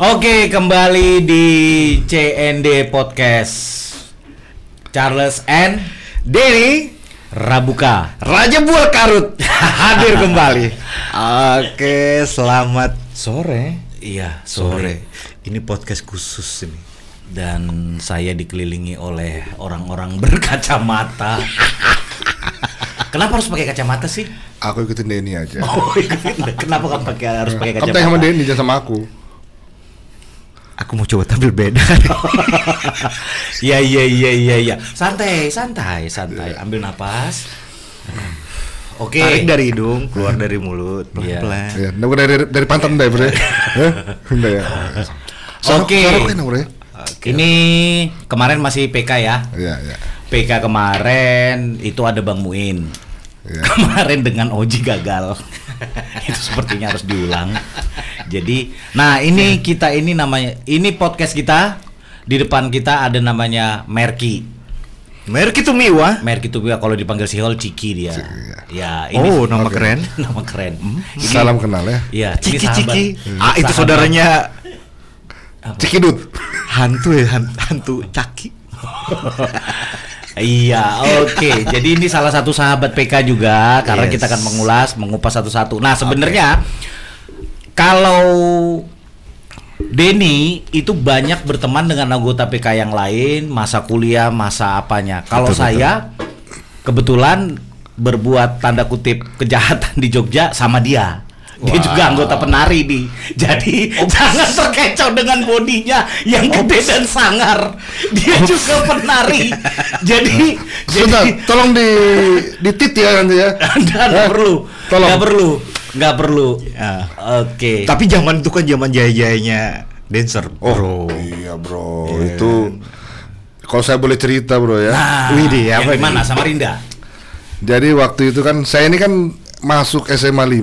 Oke, kembali di CND Podcast. Charles and Denny Rabuka. Raja Buah Karut hadir kembali. Oke, selamat sore. Iya, Sore. Ini podcast khusus ini. Dan saya dikelilingi oleh orang-orang berkacamata. Kenapa harus pakai kacamata sih? Aku ikutin Denny aja. Oh, kenapa kamu pakai harus pakai Kamu tanya sama kacamata? Denny jangan sama aku. Aku mau coba tampil beda. Iya, iya, iya, iya, iya. Santai, santai, santai. Ambil napas. Oke. Tarik dari hidung, keluar dari mulut, Iya. pelan-pelan. Ya, nah, udah dari dari pantat udah, Bro. Ya. Oke. Bro. ya? Ini kemarin masih PK ya. Iya, iya. PK kemarin itu ada Bang Muin. Iya. Kemarin dengan Oji gagal. itu sepertinya harus diulang. Jadi, nah ini kita ini namanya ini podcast kita di depan kita ada namanya Merki. Merek itu Miwa. Merki itu dia kalau dipanggil Sihol Ciki dia. Ciki, Ya, ini Oh, nama keren. nama keren. Ini- Salam kenal ya. Iya, ini Ciki sahabat. Ciki. Hmm. Ah, itu Sahabat. saudaranya Cikidut. hantu ya, han- hantu Caki. Iya, oke. Jadi ini salah satu sahabat PK juga karena Yes. kita akan mengulas, mengupas satu-satu. Nah, sebenarnya kalau Denny itu banyak berteman dengan anggota PK yang lain, masa kuliah, masa apanya. Kalau Betul, saya kebetulan berbuat tanda kutip kejahatan di Jogja sama dia. Dia Wow. juga anggota penari nih. Jadi jangan terkecoh dengan bodinya yang gede dan sangar. Dia juga penari. jadi Sebentar, jadi tolong di di tit ya nanti ya. Anda nggak Eh, perlu. Tolong. Nggak perlu. Nggak perlu. Ya. Oke. Tapi zaman itu kan zaman jaya-jayanya dancer, Oh, bro. iya, Bro. Itu kalau saya boleh cerita, Bro ya. Nah, Widih, yang apa di nih? mana? Samarinda. Jadi waktu itu kan saya ini kan masuk SMA 5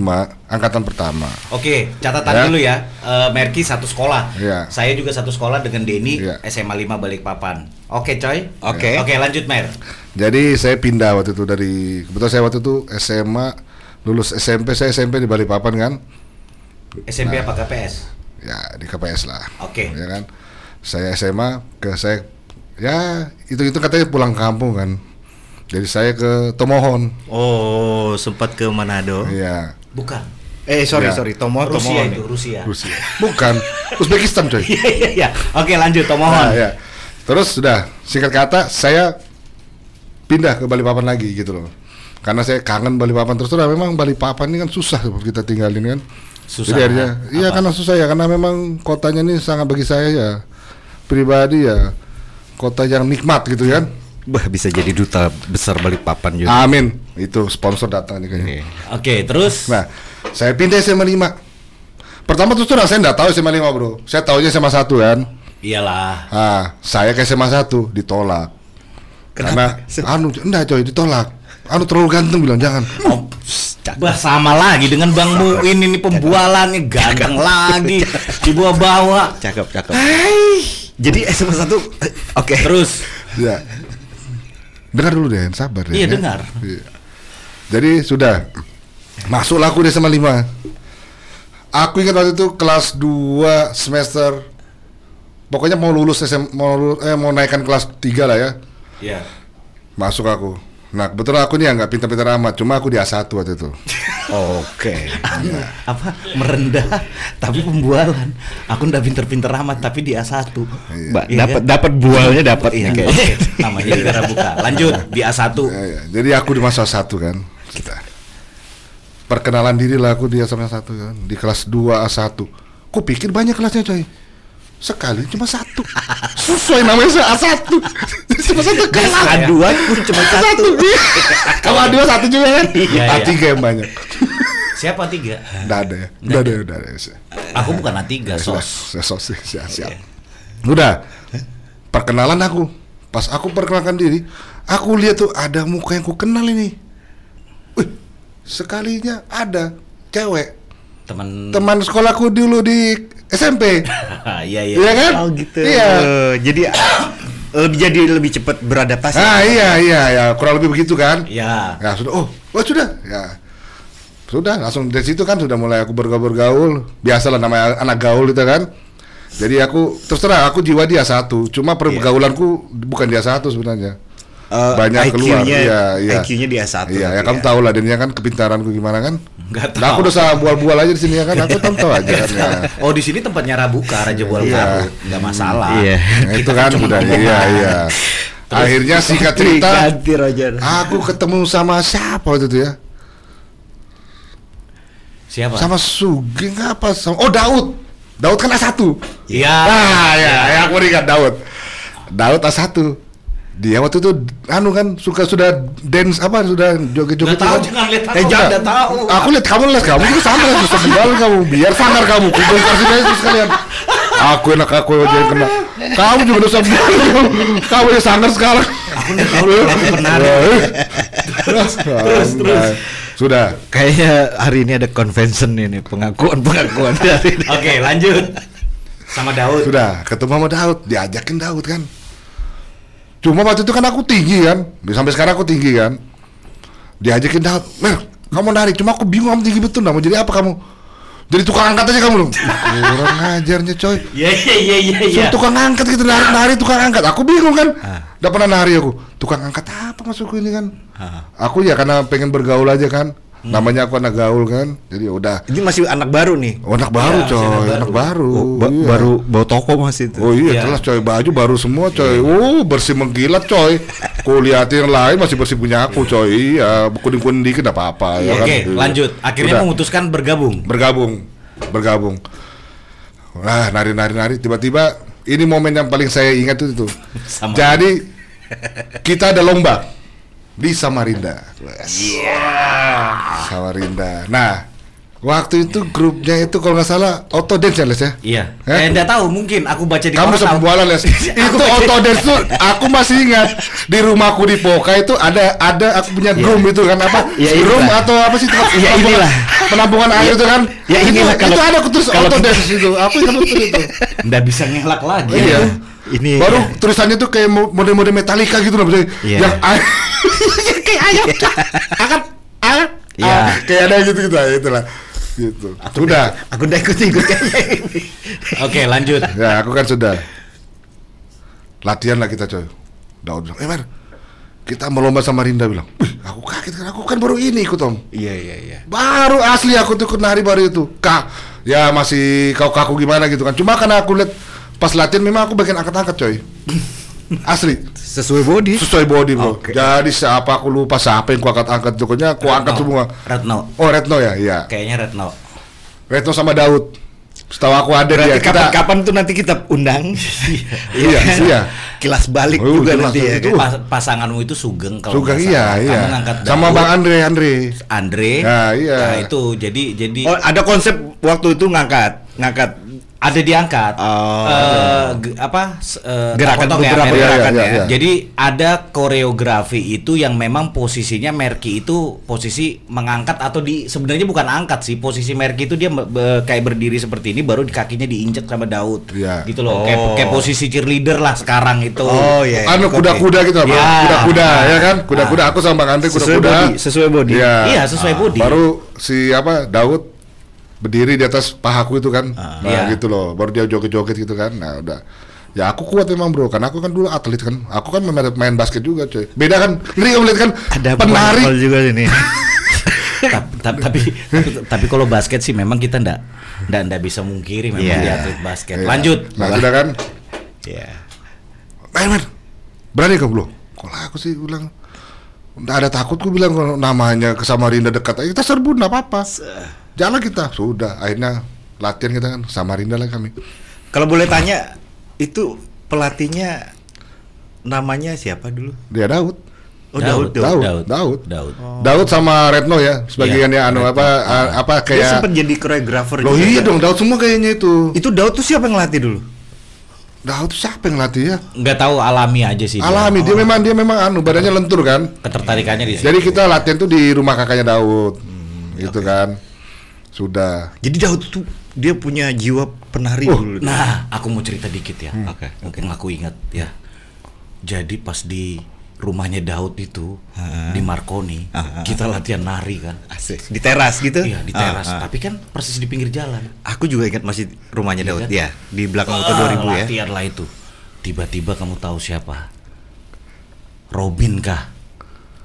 angkatan pertama. Oke, catatan Ya. dulu ya. Eh, Merki satu sekolah. Ya. Saya juga satu sekolah dengan Denny Ya. SMA 5 Balikpapan. Oke, coy. Oke. Oke, lanjut Mer. Jadi saya pindah waktu itu dari kebetulan saya waktu itu SMA lulus SMP saya SMP di Balikpapan kan. SMP Nah. apa KPS? Ya di KPS lah. Oke. Ya kan. Saya SMA ke saya ya itu itu katanya pulang kampung kan. Jadi saya ke Tomohon. Oh, sempat ke Manado. Iya. Bukan. Eh, sorry, Ya. sorry. Tomo, Rusia Tomo. itu, Rusia. Rusia. Bukan. Uzbekistan coy. Iya, iya, iya. Oke, lanjut Nah, Tomohon. ya. Terus sudah singkat kata saya pindah ke Balikpapan lagi gitu loh. Karena saya kangen Balikpapan terus terang memang Balikpapan ini kan susah kita tinggalin kan. Susah. Jadi akhirnya iya karena susah ya karena memang kotanya ini sangat bagi saya ya pribadi ya kota yang nikmat gitu kan. Bah, bisa jadi duta besar Balikpapan juga. Amin. Itu sponsor datang nih kayaknya. Oke, terus Nah, saya pindah SMA 5. Pertama terus terang saya enggak tahu SMA 5, Bro. Saya taunya SMA 1 kan. iyalah. Ah, saya ke SMA 1 ditolak. Karena anu enggak coy, ditolak. Anu terlalu ganteng bilang jangan. Oh, bah sama lagi dengan Bang Muin ini pembualannya ganteng lagi dibawa-bawa. Cakep, cakep. Jadi SMA 1 eh, oke. Terus Ya. Dengar dulu deh, sabar deh. Iya, ya. dengar. Iya. Jadi sudah masuklah aku di SMA 5. Aku ingat waktu itu kelas 2 semester pokoknya mau lulus SM, mau lulu- eh, mau naikkan kelas 3 lah ya. ya. Masuk aku. Nah, kebetulan aku nih nggak pintar-pintar amat, cuma aku di A1 waktu itu. Oke. apa merendah tapi pembualan. Aku ndak pinter-pinter amat tapi di A1. Mbak, Iya dapat kan? dapat bualnya dapat Iya, nih oke. Namanya negara buka. Lanjut di A1. Ya, ya. Jadi aku di masa 1 kan. Kita perkenalan diri lah aku di SMA 1 kan, di kelas 2 A1. Ku pikir banyak kelasnya coy. Sekali cuma satu. Sesuai namanya saya A1. cuma satu kelas. A2 pun cuma satu. Satu. Kalau A2 satu juga kan? Iya, iya. A3 yang banyak. Siapa tiga? Udah ada ya. Ada, udah ada. Aku bukan A3, Sudah, sos. sudah sos sih, siap, siap. Udah. Perkenalan aku. Pas aku perkenalkan diri, aku lihat tuh ada muka yang ku kenal ini. Wih, sekalinya ada cewek Teman teman sekolahku dulu di SMP. Iya iya. Iya kan? Oh gitu. Iya. Eh, jadi lebih jadi lebih cepat beradaptasi. Ah iya iya ya, kurang lebih begitu kan? Ya. Ya sudah. Oh, oh sudah. Ya. Sudah, langsung dari situ kan sudah mulai aku bergaul-bergaul. Biasalah namanya anak gaul itu kan. Jadi aku terus terang aku jiwa dia satu, cuma pergaulanku bukan dia satu sebenarnya. Eh, Banyak keluar, iya, iya. IQ-nya dia satu. Iya, ya tapi kamu tahu lah dan kan kepintaranku gimana kan? Nggak Nah, aku tahu. udah salah bual-bual aja di sini ya kan, aku tahu tahu aja kan. Ya. Oh di sini tempatnya Rabuka Raja Bual Iya. Garut, nggak masalah. Iya. Nah, itu kan cuma udah iya iya. Akhirnya singkat cerita, Ganti Roger. aku ketemu sama siapa waktu itu ya? Siapa? Sama Sugeng apa? Sama, oh Daud. Daud kan A1. Iya. Ah ya, ya aku ingat Daud. Daud A1. Dia waktu itu anu kan suka sudah dance apa sudah joget-joget Nggak tahu jangan lihat aku. Eh, jangan. Nggak tahu. Aku lihat kamu les kamu juga sama lah tinggal kamu biar sangar kamu kumpul kasih aja sekalian. Aku enak aku aja yang kena. Kamu juga dosa kamu. Kamu yang sangar sekarang. Aku nggak tahu aku pernah. terus, terus, Sudah. Kayaknya hari ini ada convention ini pengakuan-pengakuan dari Oke lanjut. Sama Daud. Sudah ketemu sama Daud, diajakin Daud kan. Cuma waktu itu kan aku tinggi kan, sampai sekarang aku tinggi kan. Diajakin Daud, Mer, kamu narik. Cuma aku bingung kamu tinggi betul, mau jadi apa kamu? Jadi tukang angkat aja kamu loh. Kurang ngajarnya coy. Iya iya iya iya. iya. Tukang angkat gitu narik nari tukang angkat. Aku bingung kan. Udah pernah nari aku. Tukang angkat apa maksudku ini kan? Aku ya karena pengen bergaul aja kan. Namanya aku anak gaul kan. Jadi ya udah. Ini masih anak baru nih. Oh, anak baru Iya, coy, anak anak baru. Oh, ba- Iya. Baru bawa toko masih itu. Oh iya, Iya. jelas coy, baju baru semua coy. Oh, bersih mengkilat coy. Kulihat yang lain masih bersih punya aku coy. Iya, kuning-kuning dikit enggak apa-apa ya kan. Oke Iya. lanjut. Akhirnya Udah. memutuskan bergabung. bergabung. Bergabung. Nah, nari-nari-nari tiba-tiba ini momen yang paling saya ingat itu tuh. Sama. Jadi kita ada lomba di Samarinda. Samarinda. Nah, waktu itu grupnya itu kalau nggak salah auto dance ya Les ya? Iya. Eh? Eh, enggak tahu mungkin aku baca di Kamu sebuah les. itu auto dance tuh aku masih ingat di rumahku di Poka itu ada ada aku punya room itu kan apa? Ya, room inilah. atau apa sih tempat Ya, penampungan- inilah. penampungan air itu kan? Ya, itu, inilah kalau- itu ada aku terus auto dance itu. Aku ingat itu. Nggak bisa ngelak lagi. Iya. Ini Baru tulisannya tuh kayak mo- mode-mode Metallica gitu loh maksudnya. Iya. Yang ay- kayak ayam. Angkat. Iya. Ah, kayak ada gitu gitu itulah. Gitu. Sudah. Aku udah ikut-ikut kayaknya ini. Oke lanjut. Ya, aku kan sudah. Latihan lah kita coy. Daud bilang, eh kita mau lomba sama Rinda bilang. Aku kaget kan, aku kan baru ini ikut om. Iya iya iya. Baru asli aku tuh ikut nari baru itu. Kak, ya masih kau kaku gimana gitu kan. Cuma karena aku lihat pas latihan memang aku bagian angkat-angkat coy. Asli. Sesuai body. Sesuai body bro. Oke. Jadi siapa aku lupa siapa yang ku angkat-angkat pokoknya aku angkat Retno. semua. Retno. Oh Retno ya, iya. Kayaknya Retno. Retno sama Daud. Setahu aku ada Berarti dia. Kita, kapan-kapan tuh nanti kita undang. Iya, kan? iya. Kilas balik Oh, juga nanti ya itu. kan. Pas- pasanganmu itu Sugeng kalau Sugeng iya, iya. Sama Bang Andre, Andre. Andre. Nah, iya. Nah, itu jadi jadi Oh, ada konsep waktu itu ngangkat, ngangkat ada diangkat Oh. Eh, ge- apa eh, Gerakan ya, beberapa Merki. gerakan Iya, ya. iya, iya. Jadi ada koreografi itu yang memang posisinya Merki itu posisi mengangkat atau di sebenarnya bukan angkat sih posisi Merki itu dia be- kayak berdiri seperti ini baru di kakinya diinjek sama Daud Iya. gitu loh Oh. kayak kayak posisi cheerleader lah sekarang itu Oh iya. Anu oke. kuda-kuda gitu apa? Iya. Kuda-kuda ya kan? Kuda-kuda aku sama Bang Andre Sesuai kuda-kuda. body, sesuai body. Iya. Iya, sesuai body. Baru si apa Daud berdiri di atas pahaku itu kan. nah, Iya. gitu loh. Baru dia joget-joget gitu kan. Nah, udah. Ya aku kuat memang bro, karena aku kan dulu atlet kan. Aku kan main, main basket juga coy. Beda kan? Ngeri kamu lihat kan? Ada penari. juga ini. tapi, tapi tapi kalau basket sih memang kita ndak ndak ndak bisa mungkiri memang Iya. di atlet basket Iya. lanjut Nah, sudah kan? Iya. Main, main. Berani kamu belum? Kalau aku sih bilang Nggak ada takut gue bilang kalau namanya ke Samarinda dekat kita serbu nggak apa-apa jalan kita sudah akhirnya latihan kita kan Samarinda lah kami Kalau boleh tanya, itu pelatihnya namanya siapa dulu? dia Daud Oh Daud. Daud. Daud. Daud. Daud Daud sama Retno ya sebagian Iya, ya anu Retno. apa a- apa Dia kayak sempat jadi koreografer Loh iya dong Daud semua kayaknya itu Itu Daud tuh siapa yang ngelatih dulu? Daud siapa yang latih ya nggak tahu alami aja sih dia. alami dia memang dia memang anu badannya lentur kan ketertarikannya di situ. jadi kita latihan tuh di rumah kakaknya Daud Hmm, gitu kan sudah Jadi Daud tuh dia punya jiwa penari Oh, dulu. Nah, aku mau cerita dikit ya. Oke. Mungkin aku ingat ya. Jadi pas di rumahnya Daud itu di Marconi. Ah, ah, Kita latihan nari kan. Asik. Di teras gitu? Iya di teras, ah. tapi kan persis di pinggir jalan. Aku juga ingat masih rumahnya Iya Daud. kan? Ya, di belakang Auto Ah, 2000 ya. Latihan lah itu. Tiba-tiba kamu tahu siapa? Robin kah?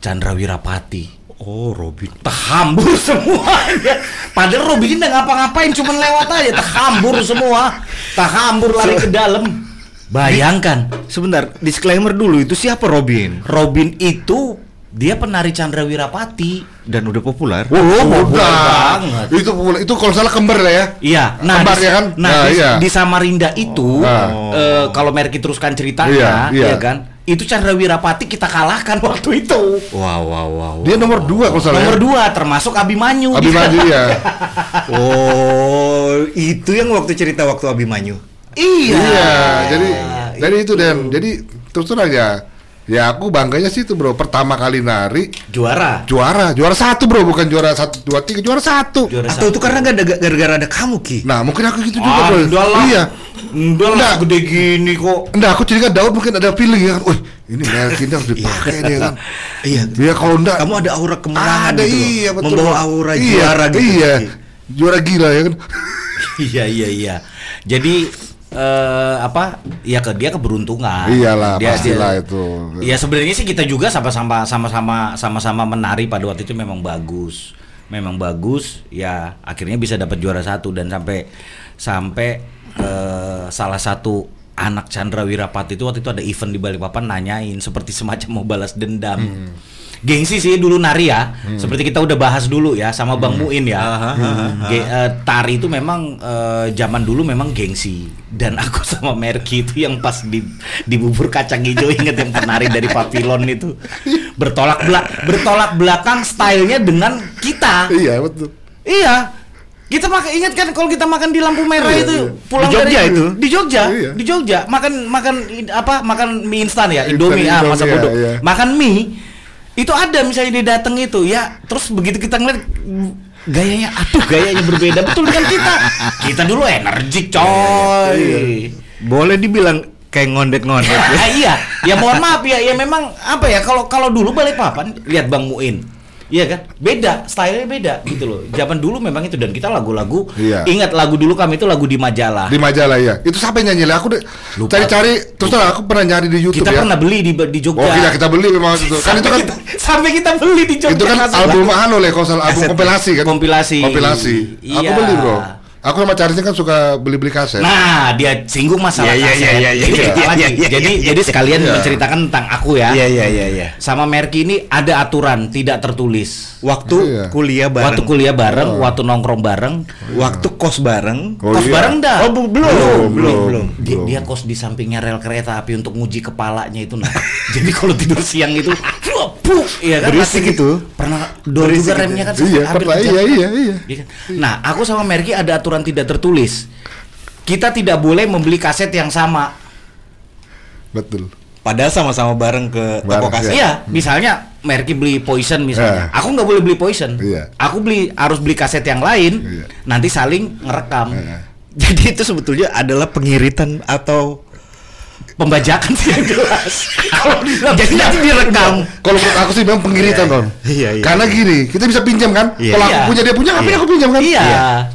Chandra Wirapati. Oh, Robin. Terhambur semuanya. Padahal Robin ini nggak ngapa-ngapain, cuman lewat aja. Terhambur semua. Terhambur lari ke dalam. Bayangkan, Sebentar, disclaimer dulu itu siapa Robin? Robin itu dia penari Chandra Wirapati. Dan udah populer. Oh, populer Udah. banget. Itu populer. Itu kalau salah kembar lah ya. Iya, nah, Kembar di, ya kan? nah, Nah, di, iya. di Samarinda itu, Nah. eh, kalau Merki teruskan ceritanya, Iya, iya. ya kan, itu Chandra Wirapati kita kalahkan waktu itu. Wow, wow, wow. Dia nomor dua kalau salah. Nomor ya. dua, termasuk Abimanyu. Abimanyu ya. Oh, itu yang waktu cerita waktu Abimanyu. Iya. Iya, jadi jadi itu dan jadi terus terang ya. Ya aku bangganya sih itu bro. Pertama kali nari Juara. juara, juara satu bro, bukan juara satu dua tiga, juara satu. Juara Atau satu. itu karena gara-gara ada kamu Ki? Nah mungkin aku gitu juga Ah, bro. udah lah. Iya. Udah lah, gede gini kok. Enggak, aku curiga Daud mungkin ada feeling ya kan. Wih, ini merek ini harus dipakai nih kan. Iya. Iya kalau enggak Kamu ada aura kemenangan ada, gitu iya betul. Membawa aura Iya, juara gitu. Iya. Juara gila ya kan. iya iya iya. Jadi eh apa? Ya ke dia keberuntungan. Iyalah, dia, pastilah dia- itu. Ya sebenarnya sih kita juga sama-sama sama-sama sama-sama menari pada waktu itu memang bagus. Memang bagus. Ya akhirnya bisa dapat juara satu dan sampai sampai eh, salah satu anak Chandra Wirapati itu waktu itu ada event di Balikpapan nanyain seperti semacam mau balas dendam. Gengsi sih dulu nari ya, seperti kita udah bahas dulu ya sama Bang Muin ya. Ge- eh, tari itu memang eh, zaman dulu memang gengsi dan aku sama Merki itu yang pas di di bubur kacang hijau inget yang penari dari Papilon itu bertolak belak bertolak belakang stylenya dengan kita. Iya, betul. Iya. Kita makan ingat kan kalau kita makan di lampu merah Iya, itu iya. pulang Di Jogja dari itu? Di Jogja. Iya. Di Jogja makan makan apa? Makan mie instan ya, Instan, Indomie ah Indomie, masa iya, bodoh. iya. Makan mie itu ada misalnya dia datang itu ya, terus begitu kita ngeliat gayanya atuh gayanya berbeda betul dengan kita. Kita dulu energik coy. Boleh dibilang kayak ngondet-ngondet. Ah, iya, ya mohon maaf ya, ya memang apa ya kalau kalau dulu balik papan lihat Bang Muin. Iya kan? Beda, stylenya beda gitu loh. Zaman dulu memang itu dan kita lagu-lagu Iya. ingat lagu dulu kami itu lagu di majalah. Di majalah ya. Itu siapa yang nyanyi? Aku deh Lupa. cari-cari terus terang aku pernah nyari di YouTube kita ya. pernah beli di di Jogja. Oh, kita kita beli memang itu. Kan itu kan kita, sampai kita beli di Jogja. itu kan album anu lah kalau album kompilasi kan. Kompilasi. Kompilasi. Aku Iya. beli, Bro. Aku sama Charisnya kan suka beli-beli kaset. Nah, dia singgung masalah Iya, iya, kaset. iya, iya, Jadi iya, kita iya, lagi. iya, iya, Jadi jadi sekalian Iya. menceritakan tentang aku ya. Iya, iya, iya, iya. Sama Merki ini ada aturan tidak tertulis. Waktu Iya. kuliah bareng. Waktu kuliah bareng, waktu nongkrong bareng, Waktu kos bareng. Oh, kos iya. bareng dah. Oh, belum, Belum, belum, belum. Dia, dia kos di sampingnya rel kereta api untuk nguji kepalanya itu nah. Jadi kalau tidur siang itu puk, iya kan Berisik pasti- itu. Pernah dor juga remnya kan Iya, sampai hampir pernah. jatuh. Iya, iya, iya. Iya kan? Nah, aku sama Merki ada aturan tidak tertulis. Kita tidak boleh membeli kaset yang sama. Betul. Padahal sama-sama bareng ke toko Bareng, kaset. Iya, misalnya Merki beli Poison misalnya. Eh. Aku nggak boleh beli Poison. Iya. Aku beli harus beli kaset yang lain. Iya. Nanti saling ngerekam. Iya. Jadi itu sebetulnya adalah pengiritan atau Pembajakan sih yang jelas. Kalau Jadi nanti direkam. Kalau menurut aku sih memang pengiritan, Don. Iya, iya. Karena gini, kita bisa pinjam kan? Iya. Kalau aku Iya. punya dia punya, apa Iya. aku pinjam kan? Iya.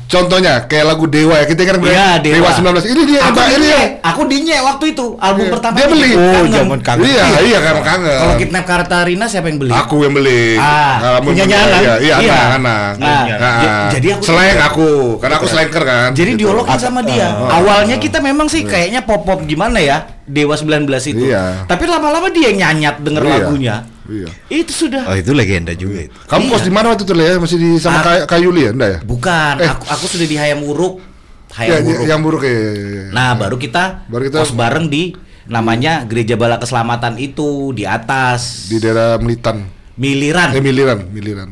Contohnya kayak lagu Dewa ya, kita kan Iya, Dewa. 19. Ini dia aku ini dinye, ya. aku dinye waktu itu album Iya. pertama. Dia beli. Oh, zaman kangen. Iya, iya karena kangen. Kalau Kidnap Katarina siapa yang beli? Aku yang beli. Ah, yang beli. anak? Iya, iya, Iya. anak, anak. Nah, j- jadi aku- selain aku, karena aku slanker kan. Jadi Gitu. diologin sama dia. Ah. Awalnya kita memang sih kayaknya pop-pop gimana ya? Dewa 19 itu. Iya. Tapi lama-lama dia yang nyanyat denger Iya. lagunya. Iya. Itu sudah. Oh, itu legenda juga itu. Kamu kos Iya. di mana waktu itu ya? Masih di sama Ah. Kay- Kayuli ya? Enggak ya? Bukan, Eh. aku aku sudah di Hayam Wuruk. Ya, Hayam Wuruk. yang buruk ya. ya, ya. Nah, baru kita, Baru kita- kos bareng di namanya Gereja Bala Keselamatan itu di atas di daerah Melitan. Miliran. Eh Miliran, Miliran.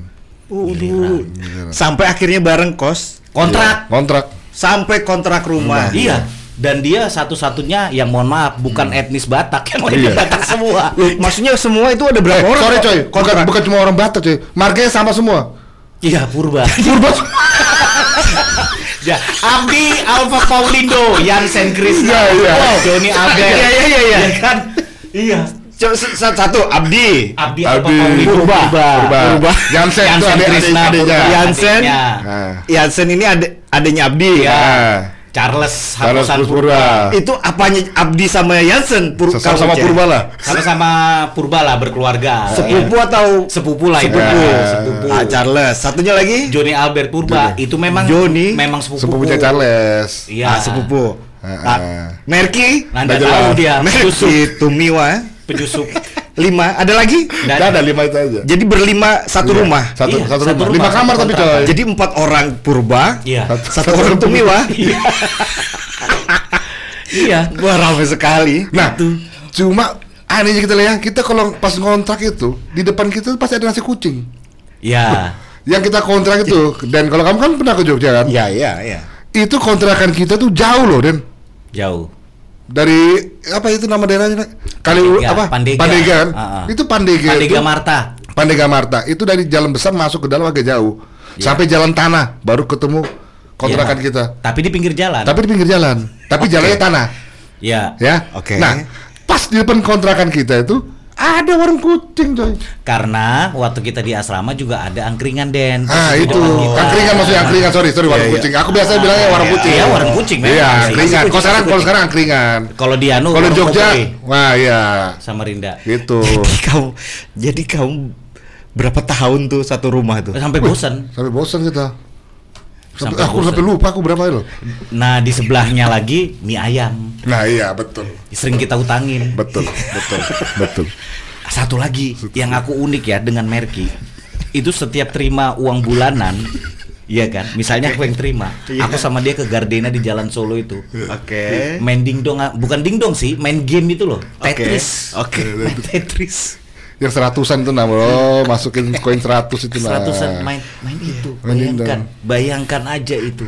Waduh. Miliran. Sampai akhirnya bareng kos, Kontrak. Kontrak. sampai kontrak rumah. Iya. Dan dia satu-satunya yang mohon maaf bukan etnis Batak yang Iya. lainnya Batak semua. Loh, maksudnya semua itu ada berapa Eh, orang? sorry kok? coy, bukan, bukan cuma orang Batak coy. Marganya sama semua. Iya, purba. Purba. ya, Abdi Alfa Paulindo, Jansen Krishna, Iya, iya. wow, Doni Abel. Iya, iya, iya, iya. Ya kan? Iya. Satu Abdi. Abdi, Abdi. Alpapauli Purba. Purba. Purba. Purba. Jansen itu Jansen adik Krishna. Nah. Yansen ini ada adanya Abdi. Iya. Ah. Charles Charles Haposan Purba. Purba. Itu apanya Abdi sama Yansen? Pur Sama-sama kamu, Cek? purba lah. Sama-sama Purba lah berkeluarga. Sepupu atau Sepupu lah itu. sepupu? Ya. Sepupu. Ah, Charles. Satunya lagi? Johnny Albert Purba itu memang Johnny. memang sepupu. Sepupunya Charles. Iya. Ah, sepupu. Ah, Ah, ah. Merki? Nanda Nggak tahu dia. Merki Tumiwa. Penyusup. Lima. Ada lagi? Dan- Nggak ada lima itu aja. Jadi berlima satu Iya. rumah. Satu, Iya, satu, satu rumah. rumah, Lima satu kamar tapi coy. Jadi empat orang purba. Iya. Satu orang Tumiwa. Iya. Wah ramai sekali. Nah, cuma anehnya kita lihat, kita kalau pas ngontrak itu di depan kita pasti ada nasi kucing. Iya. Yang kita kontrak itu, dan kalau kamu kan pernah ke Jogja kan? Iya iya iya. Itu kontrakan kita tuh jauh loh, Den. Jauh. Dari apa itu nama daerahnya? Kali Pandega, apa? Pandega. Ah, ah. Itu Pandega. Pandega itu- Marta. Pandega Marta. Itu dari jalan besar masuk ke dalam agak jauh. Iya. Sampai jalan tanah baru ketemu kontrakan Iya. kita. Tapi di pinggir jalan. Tapi di pinggir jalan. Tapi jalannya tanah. ya. Ya. Oke. Nah, pas di depan kontrakan kita itu ada warung kucing, coy. Karena waktu kita di asrama juga ada angkringan Den. Ah, itu. Angkringan maksudnya angkringan, sorry, sorry warung Iya, iya. kucing. Aku biasa bilangnya warung Iya, kucing. iya, warung kucing Iya, angkringan. Kalau sekarang kalau sekarang angkringan. Kalau di Anu Kalau Jogja, wah iya. sama Rinda. Gitu. Jadi kamu jadi kamu berapa tahun tuh satu rumah tuh? Sampai bosan. Sampai bosan kita. Sampai, aku sampai lupa aku berapa loh. Nah, di sebelahnya lagi mie ayam. Nah, iya, betul. Sering kita utangin. Betul, betul, betul. Satu lagi yang aku unik ya dengan Merki. Itu setiap terima uang bulanan Iya kan, misalnya aku yang terima, aku sama dia ke Gardena di Jalan Solo itu, Oke. main dingdong, bukan dingdong sih, main game itu loh, Tetris, Oke. main Tetris, Yang seratusan itu nah, bro, masukin koin seratus itu nah. seratusan main main itu, Main bayangkan, bayangkan aja itu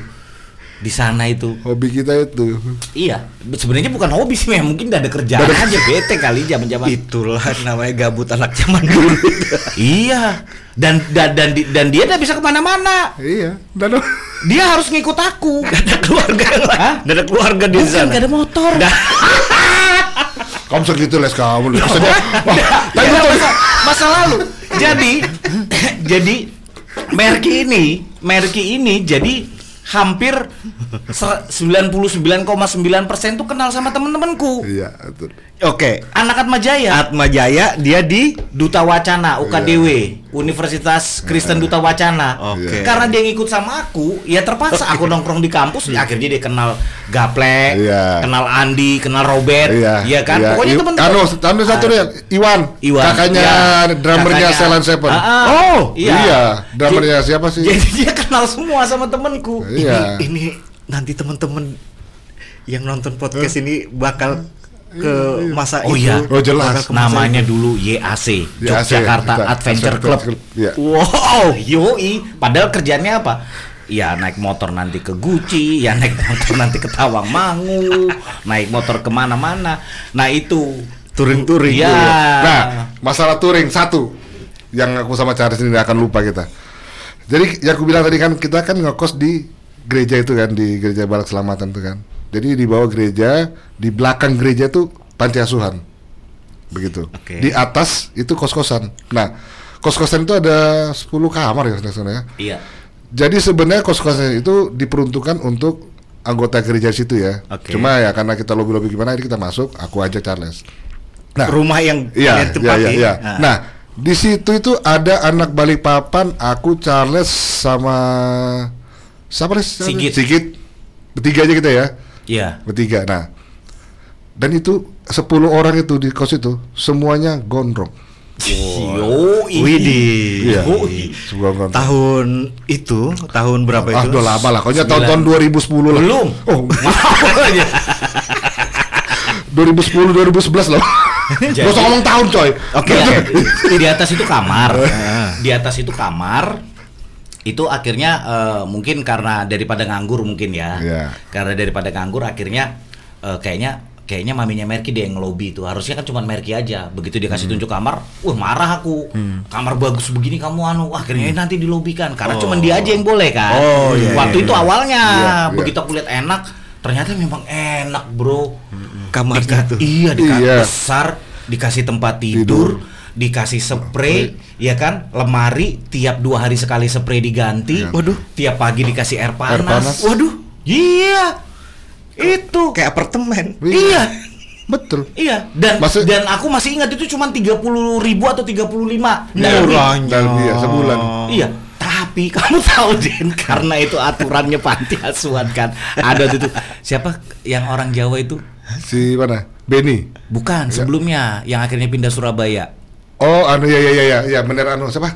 di sana itu, Hobi kita itu. iya, sebenarnya bukan hobi sih, memang mungkin udah ada kerjaan aja, bete kali zaman zaman Itulah namanya gabut anak zaman dulu. Iya. Dan dan dan, dan dia tidak bisa ke mana-mana. Iya. Dan Dia harus ngikut aku. ada keluarga lain. Hah? Ada keluarga di sana. gak ada motor. kamu segitu les kamu. Les. Maksudnya, wah, Tapi masa, masa lalu. Jadi jadi Merki ini, Merki ini jadi hampir se- 99,9% tuh kenal sama temen-temenku. Iya, betul. Oke. Anak Atma Jaya. Atma Jaya dia di Duta Wacana UKDW Universitas Kristen Duta Wacana. Oke. Karena dia ngikut sama aku, ya terpaksa aku nongkrong di kampus. Akhirnya dia kenal Gaple, Iya. kenal Andi, kenal Robert, Iya, kan. iya. Pokoknya teman-teman. Anu, anu satu Ah, deh, Iwan, Iwan, kakaknya iya. drummernya Kakaknya. Selan Seven. Ah, ah. Oh, iya. iya. Drummernya siapa sih? Jadi dia kenal semua sama temenku. Iya. ini, ini nanti teman-teman yang nonton podcast ini bakal ke masa Oh itu. iya. Oh, jelas. Bakal ke masa Namanya itu. dulu YAC, YAC, Yogyakarta kita- Adventure Adventure Club. Club, iya. Wow, yoi. Padahal kerjanya apa? Ya naik motor nanti ke Gucci, ya naik motor nanti ke Tawangmangu, naik motor ke mana-mana. Nah itu, touring-touring Iya. tuh ya. Nah, masalah touring satu yang aku sama Charles ini akan lupa kita. Jadi yang aku bilang tadi kan kita kan ngekos di gereja itu kan di gereja Balak Selamatan tuh kan. Jadi di bawah gereja, di belakang gereja tuh panti asuhan. Begitu. Oke. Di atas itu kos-kosan. Nah, kos-kosan itu ada 10 kamar ya sebenarnya. iya. Jadi sebenarnya kos-kosan itu diperuntukkan untuk anggota gereja situ ya. Oke. Cuma ya karena kita lobby-lobby gimana, jadi kita masuk, aku aja Charles. Nah, rumah yang Iya, iya, tempati. iya, iya. Nah, Nah, di situ itu ada anak Balikpapan, aku Charles sama siapa? Sigit. Sigit. Bertiga aja kita ya. Iya. Bertiga. Nah. Dan itu 10 orang itu di kos itu semuanya gondrong. Yoi. Widih. Iya. Tahun itu, tahun berapa Ah, itu? udah lama lah. Pokoknya tahun-tahun 2010 lah. Belum. Oh, 2010 2011 loh. Jadi- Gak usah ngomong tahun, coy. Oke, di atas itu kamar. Di atas itu kamar. Itu akhirnya eh, mungkin karena daripada nganggur mungkin ya. Iya. Karena daripada nganggur akhirnya eh, kayaknya kayaknya maminya Merki dia yang ngelobi itu. Harusnya kan cuma Merki aja. Begitu dia kasih tunjuk kamar, wah marah aku. Kamar bagus begini kamu anu. Wah, akhirnya nanti dilobikan karena cuma dia aja yang boleh kan. Oh, iya, Waktu iya, itu awalnya Iya, iya. begitu aku lihat enak, ternyata memang enak, Bro. Kamarnya Dika- tuh. Iya, di kamar Iya. besar. dikasih tempat tidur, dikasih spray, ya kan, lemari tiap dua hari sekali spray diganti. Iya. Waduh. Tiap pagi dikasih air panas. Air panas. Waduh. Iya. Itu. Kayak apartemen. Iya. Betul. Iya. Dan Maksud- dan aku masih ingat itu cuma 30 ribu atau 35 Dari- Murahnya. Dari dia sebulan. Iya, tapi kamu tahu Den karena itu aturannya panti asuhan kan. Ada tuh siapa yang orang Jawa itu? Si mana? Benny. Bukan, sebelumnya yang akhirnya pindah Surabaya. Oh, anu ya ya ya ya, ya bener anu siapa?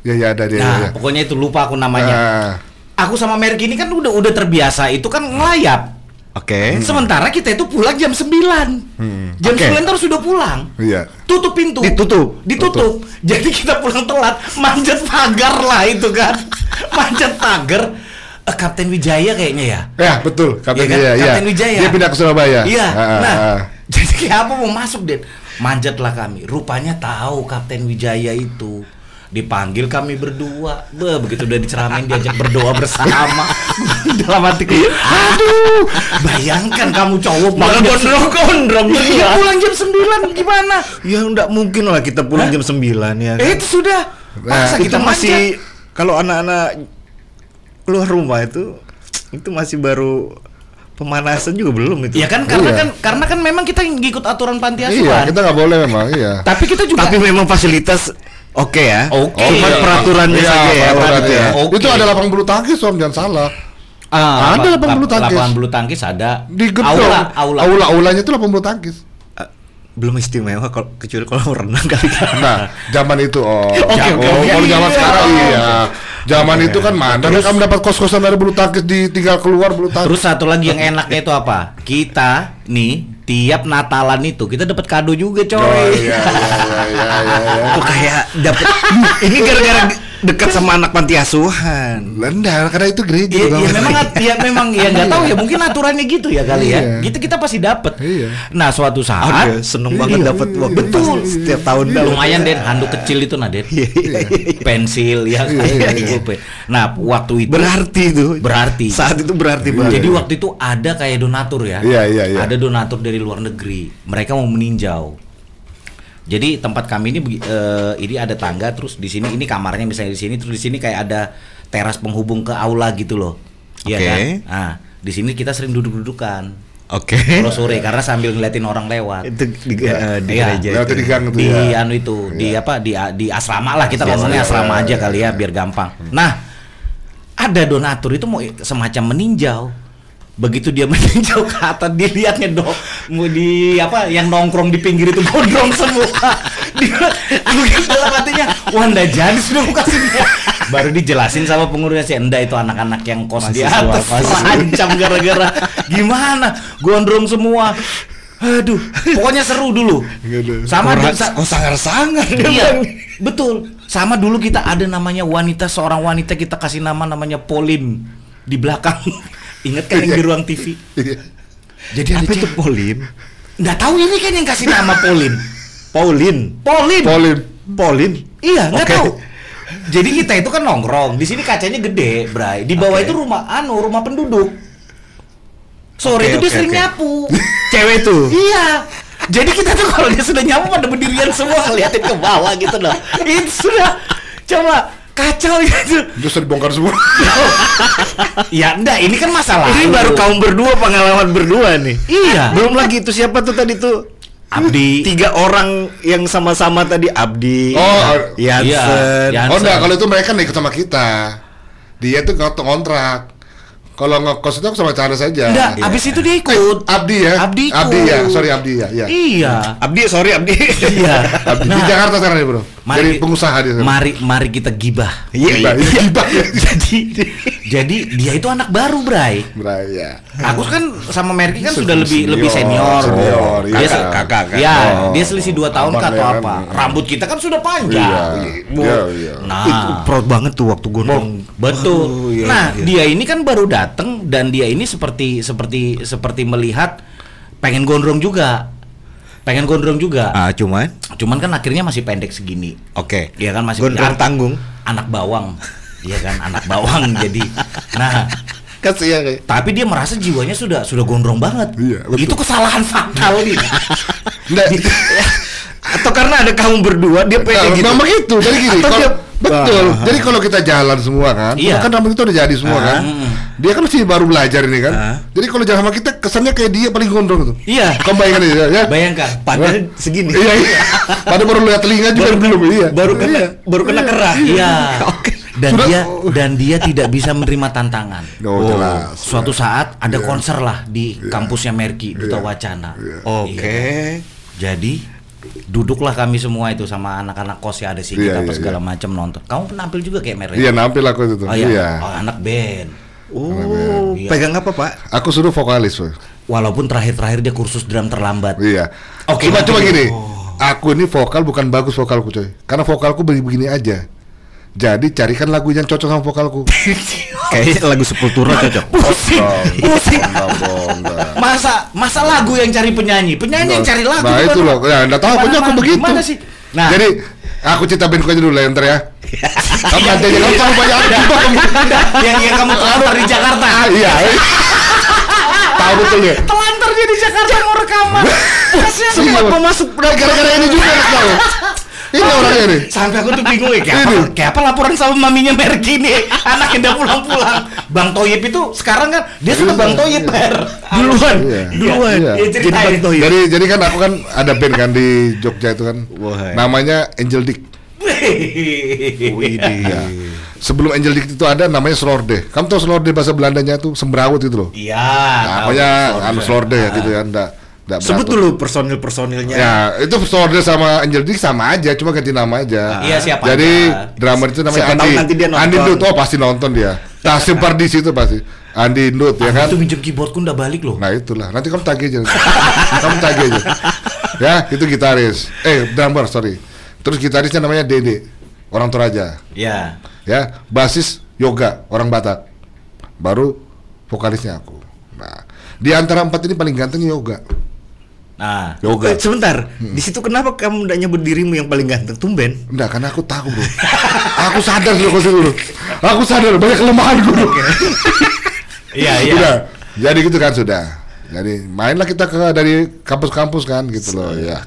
Ya ya ada dia Nah, ya, ya. pokoknya itu lupa aku namanya. Ah, Aku sama Merk ini kan udah udah terbiasa itu kan ngelayap. Oke. Sementara kita itu pulang jam 9. Hmm. Jam Oke. 9 terus sudah pulang. Iya. Tutup pintu. Ditutup. Ditutup. Jadi kita pulang telat, manjat pagar lah itu kan. manjat pagar. Eh, Kapten Wijaya kayaknya ya. Ya, betul. Kapten Iya kan? dia, iya. Kapten Wijaya. Dia pindah ke Surabaya. Iya. Ah, ah, nah, ah. jadi kayak apa mau masuk, Den? Manjatlah kami. Rupanya tahu Kapten Wijaya itu. Dipanggil kami berdua. Be, begitu udah diceramain diajak berdoa bersama. Dalam hatiku, aduh, bayangkan kamu cowok Malah pulang jam gondrong-gondrong Iya, berdua. pulang jam 9 gimana? Ya enggak mungkin lah kita pulang jam 9 ya. kan? Eh, itu sudah. Masa itu kita masih kalau anak-anak keluar rumah itu itu masih baru pemanasan juga belum itu. Ya kan karena Iya. kan karena kan memang kita ngikut aturan panti Iya, asuhan. kita nggak boleh memang, iya. Tapi kita juga Tapi memang fasilitas oke ya. Oke. Cuma Iya. peraturannya Iya, saja ya. peraturannya. begitu ya. Oke. Itu ada lapang bulu tangkis, Om, jangan salah. Ah, Ada lap- lapangan bulu tangkis. Lapangan bulu tangkis ada. Di gedung. Aula, aula. Aula, aulanya itu lapang bulu tangkis. Belum istimewa kalau kecuali kalau renang kali kan. Nah, zaman itu oh. Ja- oke, oh, oke. Kalau zaman Iya. sekarang iya. Zaman itu kan mana kamu dapat kos-kosan dari bulu tangkis di tinggal keluar bulu tangkis. Terus satu lagi yang enaknya itu apa? Kita nih tiap Natalan itu kita dapat kado juga, coy. Oh, iya, iya, iya, iya, iya, iya. Kok kayak dapat ini gara-gara dekat sama anak panti asuhan. Lendar karena itu gereja. Iya, ya memang ya memang ya nggak tahu ya mungkin aturannya gitu ya kali ya. Iya. Gitu kita pasti dapat. Iya. Nah suatu saat Aduh, seneng banget Iya. dapat waktu Betul. setiap tahun lumayan Den handuk kecil itu nah Den. Pensil ya. Iya, iya, Pulpen. Nah waktu itu Berarti itu. Berarti. Saat itu berarti Iya. banget. Jadi waktu itu ada kayak donatur ya. Iya, iya, iya. Ada donatur dari luar negeri. Mereka mau meninjau. Jadi tempat kami ini eh, ini ada tangga terus di sini ini kamarnya misalnya di sini terus di sini kayak ada teras penghubung ke aula gitu loh. Iya Oke. kan? Nah, di sini kita sering duduk-dudukan. Oke. Kalau sore karena sambil ngeliatin orang lewat. itu di, eh, di Iya. gereja Lewat itu. di gang itu di ya. anu itu di apa di di asrama lah kita ngomongnya iya, asrama iya, aja iya, kali ya biar gampang. Nah, ada donatur itu mau semacam meninjau. Begitu dia meninjau ke atas dia lihatnya dong mau di apa yang nongkrong di pinggir itu gondrong semua. dia mungkin dalam hatinya wah ndak jadi sudah aku kasih dia. Baru dijelasin sama pengurusnya enggak itu anak-anak yang kos di atas terancam gara-gara gimana gondrong semua. Aduh, pokoknya seru dulu. Gitu. Sama Orang- sa- oh sangar-sangar dia Iya, betul. Sama dulu kita ada namanya wanita seorang wanita kita kasih nama namanya Pauline di belakang. Ingat kan yang di ruang TV? Iya. Jadi ada Apa itu. Polim? Nggak tahu ini kan yang kasih nama Pauline. Paulin. Pauline. Polin. Paulin. Iya, nggak Oke. tahu. Jadi kita itu kan nongkrong. Di sini kacanya gede, Bray. Di bawah Oke. itu rumah anu, rumah penduduk. Sore Oke, itu dia oke, sering oke. nyapu. Cewek tuh. Iya. Jadi kita tuh kalau dia sudah nyapu pada berdirian semua ngeliatin ke bawah gitu loh. Itu sudah coba kacau gitu. Terus dibongkar semua. Ya enggak, ini kan masalah. Ini baru kaum berdua pengalaman berdua nih. Iya. Belum lagi itu siapa tuh tadi tuh? Abdi. Tiga orang yang sama-sama tadi Abdi, Oh, Yansen. iya. Oh enggak, kalau itu mereka nih ikut sama kita. Dia tuh ngontrak. Kalau ngekos itu aku sama cara saja. Enggak, Iya. abis itu dia ikut. Abdi ya? Abdi ikut. Abdi ya, sorry Abdi ya. Iya. Iya. Abdi, sorry Abdi. Iya. Abdi di Nah, Jakarta sekarang nih, Bro. Mari- Jadi pengusaha dia. Mari mari kita gibah. Iya, Gibah, iya. iya, gibah. jadi jadi dia itu anak baru, Bray. Bray, ya. Aku kan sama Merki kan Senior, sudah lebih lebih senior. senior, dia iya. se- Kakak, kakak. Ya, Oh. dia selisih 2 tahun kah atau kan? apa. Iya. Rambut kita kan sudah panjang. Iya. Iya, iya. Nah, Itu proud banget tuh waktu gondrong. Betul. Iya, nah, iya. dia ini kan baru datang dan dia ini seperti seperti seperti melihat pengen gondrong juga. Pengen gondrong juga. Ah, cuman Cuman kan akhirnya masih pendek segini. oke. Iya kan masih gondrong an- tanggung. Anak bawang. Iya kan, anak bawang jadi. Nah, Kasihan kayak. tapi dia merasa jiwanya sudah sudah gondrong banget. Iya, betul. Itu kesalahan fatal nih. Nggak, Atau karena ada kamu berdua dia Nah, pengen gitu. memang gitu. Jadi gini, Atau kalau- dia- betul. Ah. Jadi kalau kita jalan semua kan, Iya. kan rambut itu udah jadi semua Ah. kan. Dia kan masih baru belajar ini kan. Ah. Jadi kalau jalan sama kita kesannya kayak dia paling gondrong itu. Iya. Kamu bayangkan ya, ya? Bayangkan. Padahal segini. Iya, iya. Padahal baru lihat telinga juga Baru- belum, iya. Baru kena baru kena kerah. Iya. Oke. Dan Sudah- dia dan dia tidak bisa menerima tantangan. Oh, jelas. Suatu saat ada Iya. konser lah di kampusnya Merki Duta Iya. Wacana. Oke. Iya. Jadi duduklah kami semua itu sama anak-anak kos yang ada sih Iya, kita apa iya, segala iya. macam nonton. Kamu penampil juga kayak Mer? ya? Iya, nampil aku itu. Oh, iya. Iya. Oh, anak band. Oh, Iya. pegang apa, Pak? Aku suruh vokalis, Boy. Walaupun terakhir-terakhir dia kursus drum terlambat. Iya. Oke, Cuma nanti- cuma gini. Aku ini vokal bukan bagus vokalku, coy. Karena vokalku begini-begini aja. Jadi carikan lagu yang cocok sama vokalku. Kayaknya lagu Sepultura cocok. Pusing. Pusing. Masa masa lagu yang cari penyanyi, penyanyi yang cari lagu. Nah itu loh, ya enggak tahu punya aku begitu. Gimana sih? Nah, Jadi aku cerita bandku aja dulu ya ntar ya. Kamu nanti aja kamu tahu banyak yang yang kamu telantar di Jakarta. Ah, Iya. Tahu betul ya. Telantar di Jakarta mau rekaman. Kasihan Iya, banget. mau masuk gara-gara ini juga tahu. Ini orangnya nih. Sampai aku tuh bingung ya, kayak apa, kayak apa laporan sama maminya Merki nih Anak yang udah pulang-pulang Bang Toyib itu sekarang kan, dia sudah Bang Toyib Mer Duluan, Iya. duluan. Iya. Iya, Jadi. Bang Toyib. Jadi jadi kan aku kan ada band kan di Jogja itu kan. Wah. Namanya Angel Dick. Iya. Sebelum Angel Dick itu ada namanya Slorde. Kamu tahu Slorde bahasa Belandanya tuh semberawut itu loh. Iya Nah, tahu, Namanya Slorde. anu Slorde ya gitu kan. Nggak, nggak Sebut dulu personil-personilnya. Ya, itu Slorde sama Angel Dick sama aja, cuma ganti nama aja. Iya, siapa Jadi aja. drummer itu namanya Siapa Andi. nanti dia nonton. Andi Ndut, oh pasti nonton dia. Nah, sebar di situ pasti. Andi Ndut ya kan. tuh minjem keyboardku udah balik loh Nah itulah, nanti kamu tagih aja. kamu tagih aja. Ya, itu gitaris. Eh, drummer, sorry. Terus gitarisnya namanya Dede, orang Toraja. Iya Ya, basis Yoga, orang Batak. Baru vokalisnya aku. Nah, di antara empat ini paling ganteng Yoga. Nah Eh, Yoga. sebentar, di situ kenapa kamu tidak nyebut dirimu yang paling ganteng? Tumben. Enggak, karena aku tahu bro. aku sadar kau dulu. Aku sadar banyak kelemahan dulu. Iya iya Udah. Jadi gitu kan sudah. Jadi mainlah kita ke dari kampus-kampus kan gitu loh ya.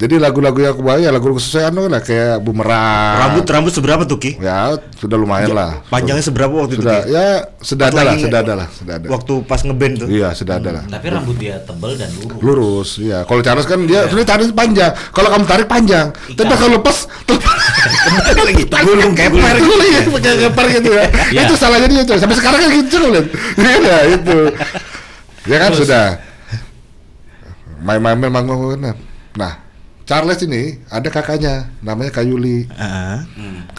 Jadi lagu-lagu yang aku bawa ya lagu-lagu sesuai anu lah kayak bumerang. Rambut rambut seberapa tuh Ki? Ya sudah lumayan lah. Panjangnya seberapa waktu sudah itu? Ki? ya sedada Pas lah, lagi sedada lah, sedada. Waktu pas ngeband tuh. Iya sedada lah. Tapi rambut dia tebal dan lurus Lurus, iya. Kalau Charles kan dia sebenarnya tarik panjang. Kalau kamu tarik panjang, tapi Ikan. kalau lepas lagi gulung keper gitu ya, pakai keper gitu ya. Iya. Itu salahnya dia coy. Sampai sekarang kan gitu lihat. Iya itu. Ya kan sudah. Main-main manggung Nah, Charles ini ada kakaknya namanya Kayuli. Ah.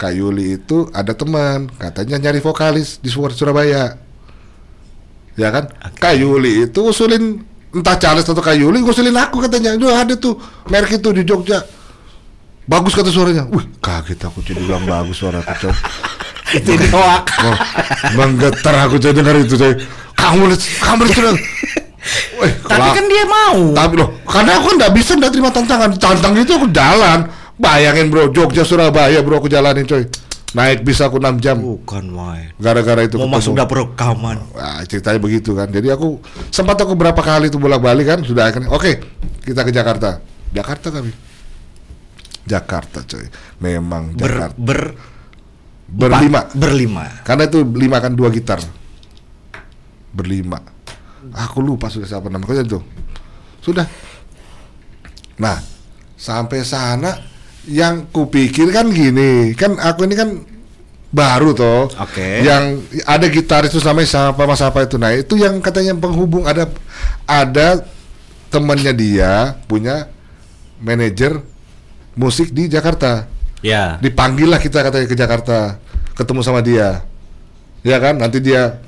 Kayuli itu ada teman katanya nyari vokalis di Sur- Surabaya. Ya kan? Kayuli itu usulin entah Charles atau Kayuli ngusulin aku katanya. Duh ada tuh merek itu di Jogja. Bagus kata suaranya. Wih, kaget aku jadi bilang bagus suara aku. Itu ditolak. Oh, menggetar aku coy dengar itu coy. Kamu lihat, kamu lihat Tapi kalau- kan dia mau tapi loh, karena aku nggak bisa nggak terima tantangan. Tantang itu aku jalan. Bayangin bro, Jogja Surabaya bro aku jalanin coy. Naik bisa aku 6 jam. Bukan main. Gara-gara itu Mau ketemu. masuk dapur rekaman. Wah, ceritanya begitu kan. Jadi aku sempat aku berapa kali itu bolak-balik kan sudah akhirnya. Oke, kita ke Jakarta. Jakarta kami. Jakarta coy. Memang Ber Jakarta. ber Berlima. empat- berlima. Karena itu lima kan dua gitar. Berlima. Aku lupa sudah siapa namanya itu. Sudah. Nah, sampai sana yang kupikir kan gini, kan aku ini kan baru toh. Oke. Yang ada gitaris itu namanya siapa mas apa itu. Nah, itu yang katanya penghubung ada ada temannya dia punya manajer musik di Jakarta Ya dipanggil lah kita katanya ke Jakarta ketemu sama dia ya kan nanti dia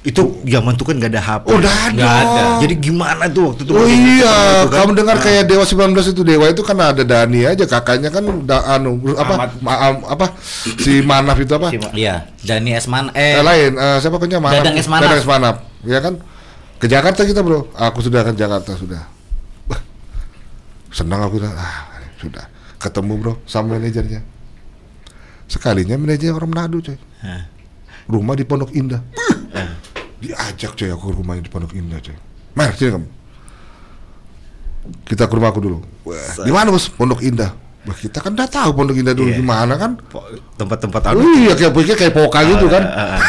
Itu zaman tuh kan gak ada HP. oh udah ada, ada. Jadi gimana tuh waktu itu? oh iya. itu kan? kamu dengar kayak Dewa 19 itu. Dewa itu kan ada Dani aja. Kakaknya kan da, anu apa? Ma, am- apa? Si Manaf itu apa? Si Iya. Dani Esman eh, Eh lain eh, siapa punya Manaf? Dadang Esmanaf. Dadang Esmanaf ya kan? Ke Jakarta kita bro. Aku sudah ke Jakarta sudah. Wah, senang aku sudah ah, sudah. Ketemu bro sama manajernya. Sekalinya manajernya orang Manado coy. Hah. rumah di Pondok Indah. Diajak coy aku ke rumahnya di Pondok Indah coy. Mer sini kamu. kita ke rumahku dulu. Wah, di mana bos? Pondok Indah. Wah, kita kan udah tahu Pondok Indah dulu Iya. di mana kan? Tempat-tempat Oh, anu iya kayak pikir kayak poka gitu kan. Ah, ah,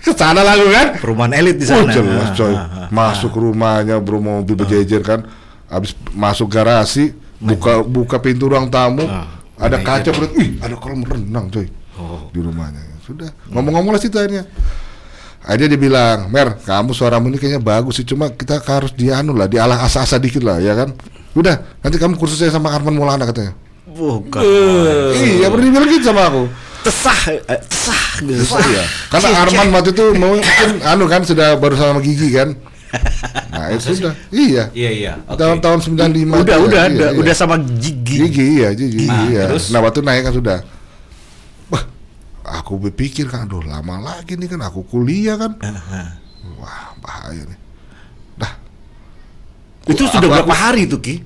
Ke sana lalu kan. perumahan elit di Oh, sana jelas Ah, coy. ah, ah. Masuk rumahnya bro mobil berjejer kan. Habis masuk garasi, buka buka pintu ruang tamu, Ah, ada manajer. kaca bro. Ih, ada kolam renang coy. Oh. Di rumahnya. Sudah. Ngomong-ngomong lah situ akhirnya. Akhirnya dia bilang, Mer, kamu suaramu ini kayaknya bagus sih, cuma kita harus dianu lah, dialah asa-asa dikit lah, ya kan? Udah, nanti kamu kursusnya sama Arman Maulana katanya. bukan Iya, baru dibilang gitu sama aku. tesah eh, tesah gitu Iya. Karena Arman waktu itu mau mungkin anu kan sudah baru sama Gigi kan. Nah, itu sudah. Iya. Iya iya. Oke. Tahun-tahun 95 udah udah iya, udah iya. udah sama gigi Gigi iya, Gigi Nah, iya. terus? Nah, waktu naik kan sudah. Aku berpikir kan, aduh lama lagi nih kan aku kuliah kan. Wah, bahaya nih. Dah, itu Aku- sudah aku- berapa hari tuh ki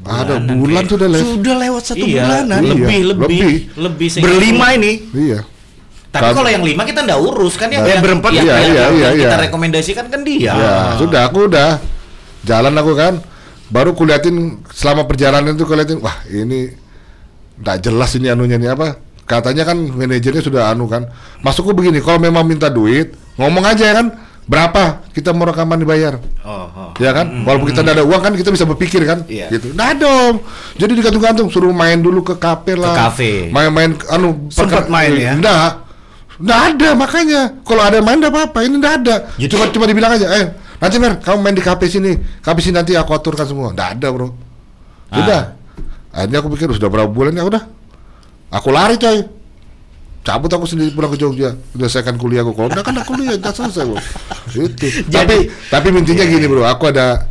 ada Bulanan, bulan kayak- sudah les. sudah lewat satu iya, bulanan Iya, lebih lebih lebih. berlima ini Iya. Tapi kalau yang lima kita ndak urus kan yang, Nah, yang berempat iya, yang- iya, yang iya, kita iya. rekomendasikan kan dia. Ya, sudah aku udah jalan aku kan. Baru kuliatin selama perjalanan itu kuliatin, wah ini nggak jelas ini anunya nih apa? Katanya kan manajernya sudah anu kan. Masukku begini, kalau memang minta duit, ngomong aja ya kan, berapa kita mau rekaman dibayar. oh, oh. Ya kan, walaupun kita nggak ada uang kan kita bisa berpikir kan, Iya. gitu. Nah dong, jadi digantung-gantung, suruh main dulu ke kafe lah, kafe. main-main, anu Sempat main ya? Nggak, nggak ada makanya. Kalau ada main nggak apa-apa, ini nggak ada. Jadi- Cuma cuma dibilang aja, eh nanti mer, kamu main di kafe sini, kafe sini nanti aku aturkan semua. Nggak ada bro. Sudah. Akhirnya aku pikir sudah berapa bulan ya udah. Aku lari coy. Cabut aku sendiri pulang ke Jogja. Udah saya kan kuliah aku. Kalau udah kan aku kuliah, udah selesai bro. Itu. tapi tapi intinya gini bro, aku ada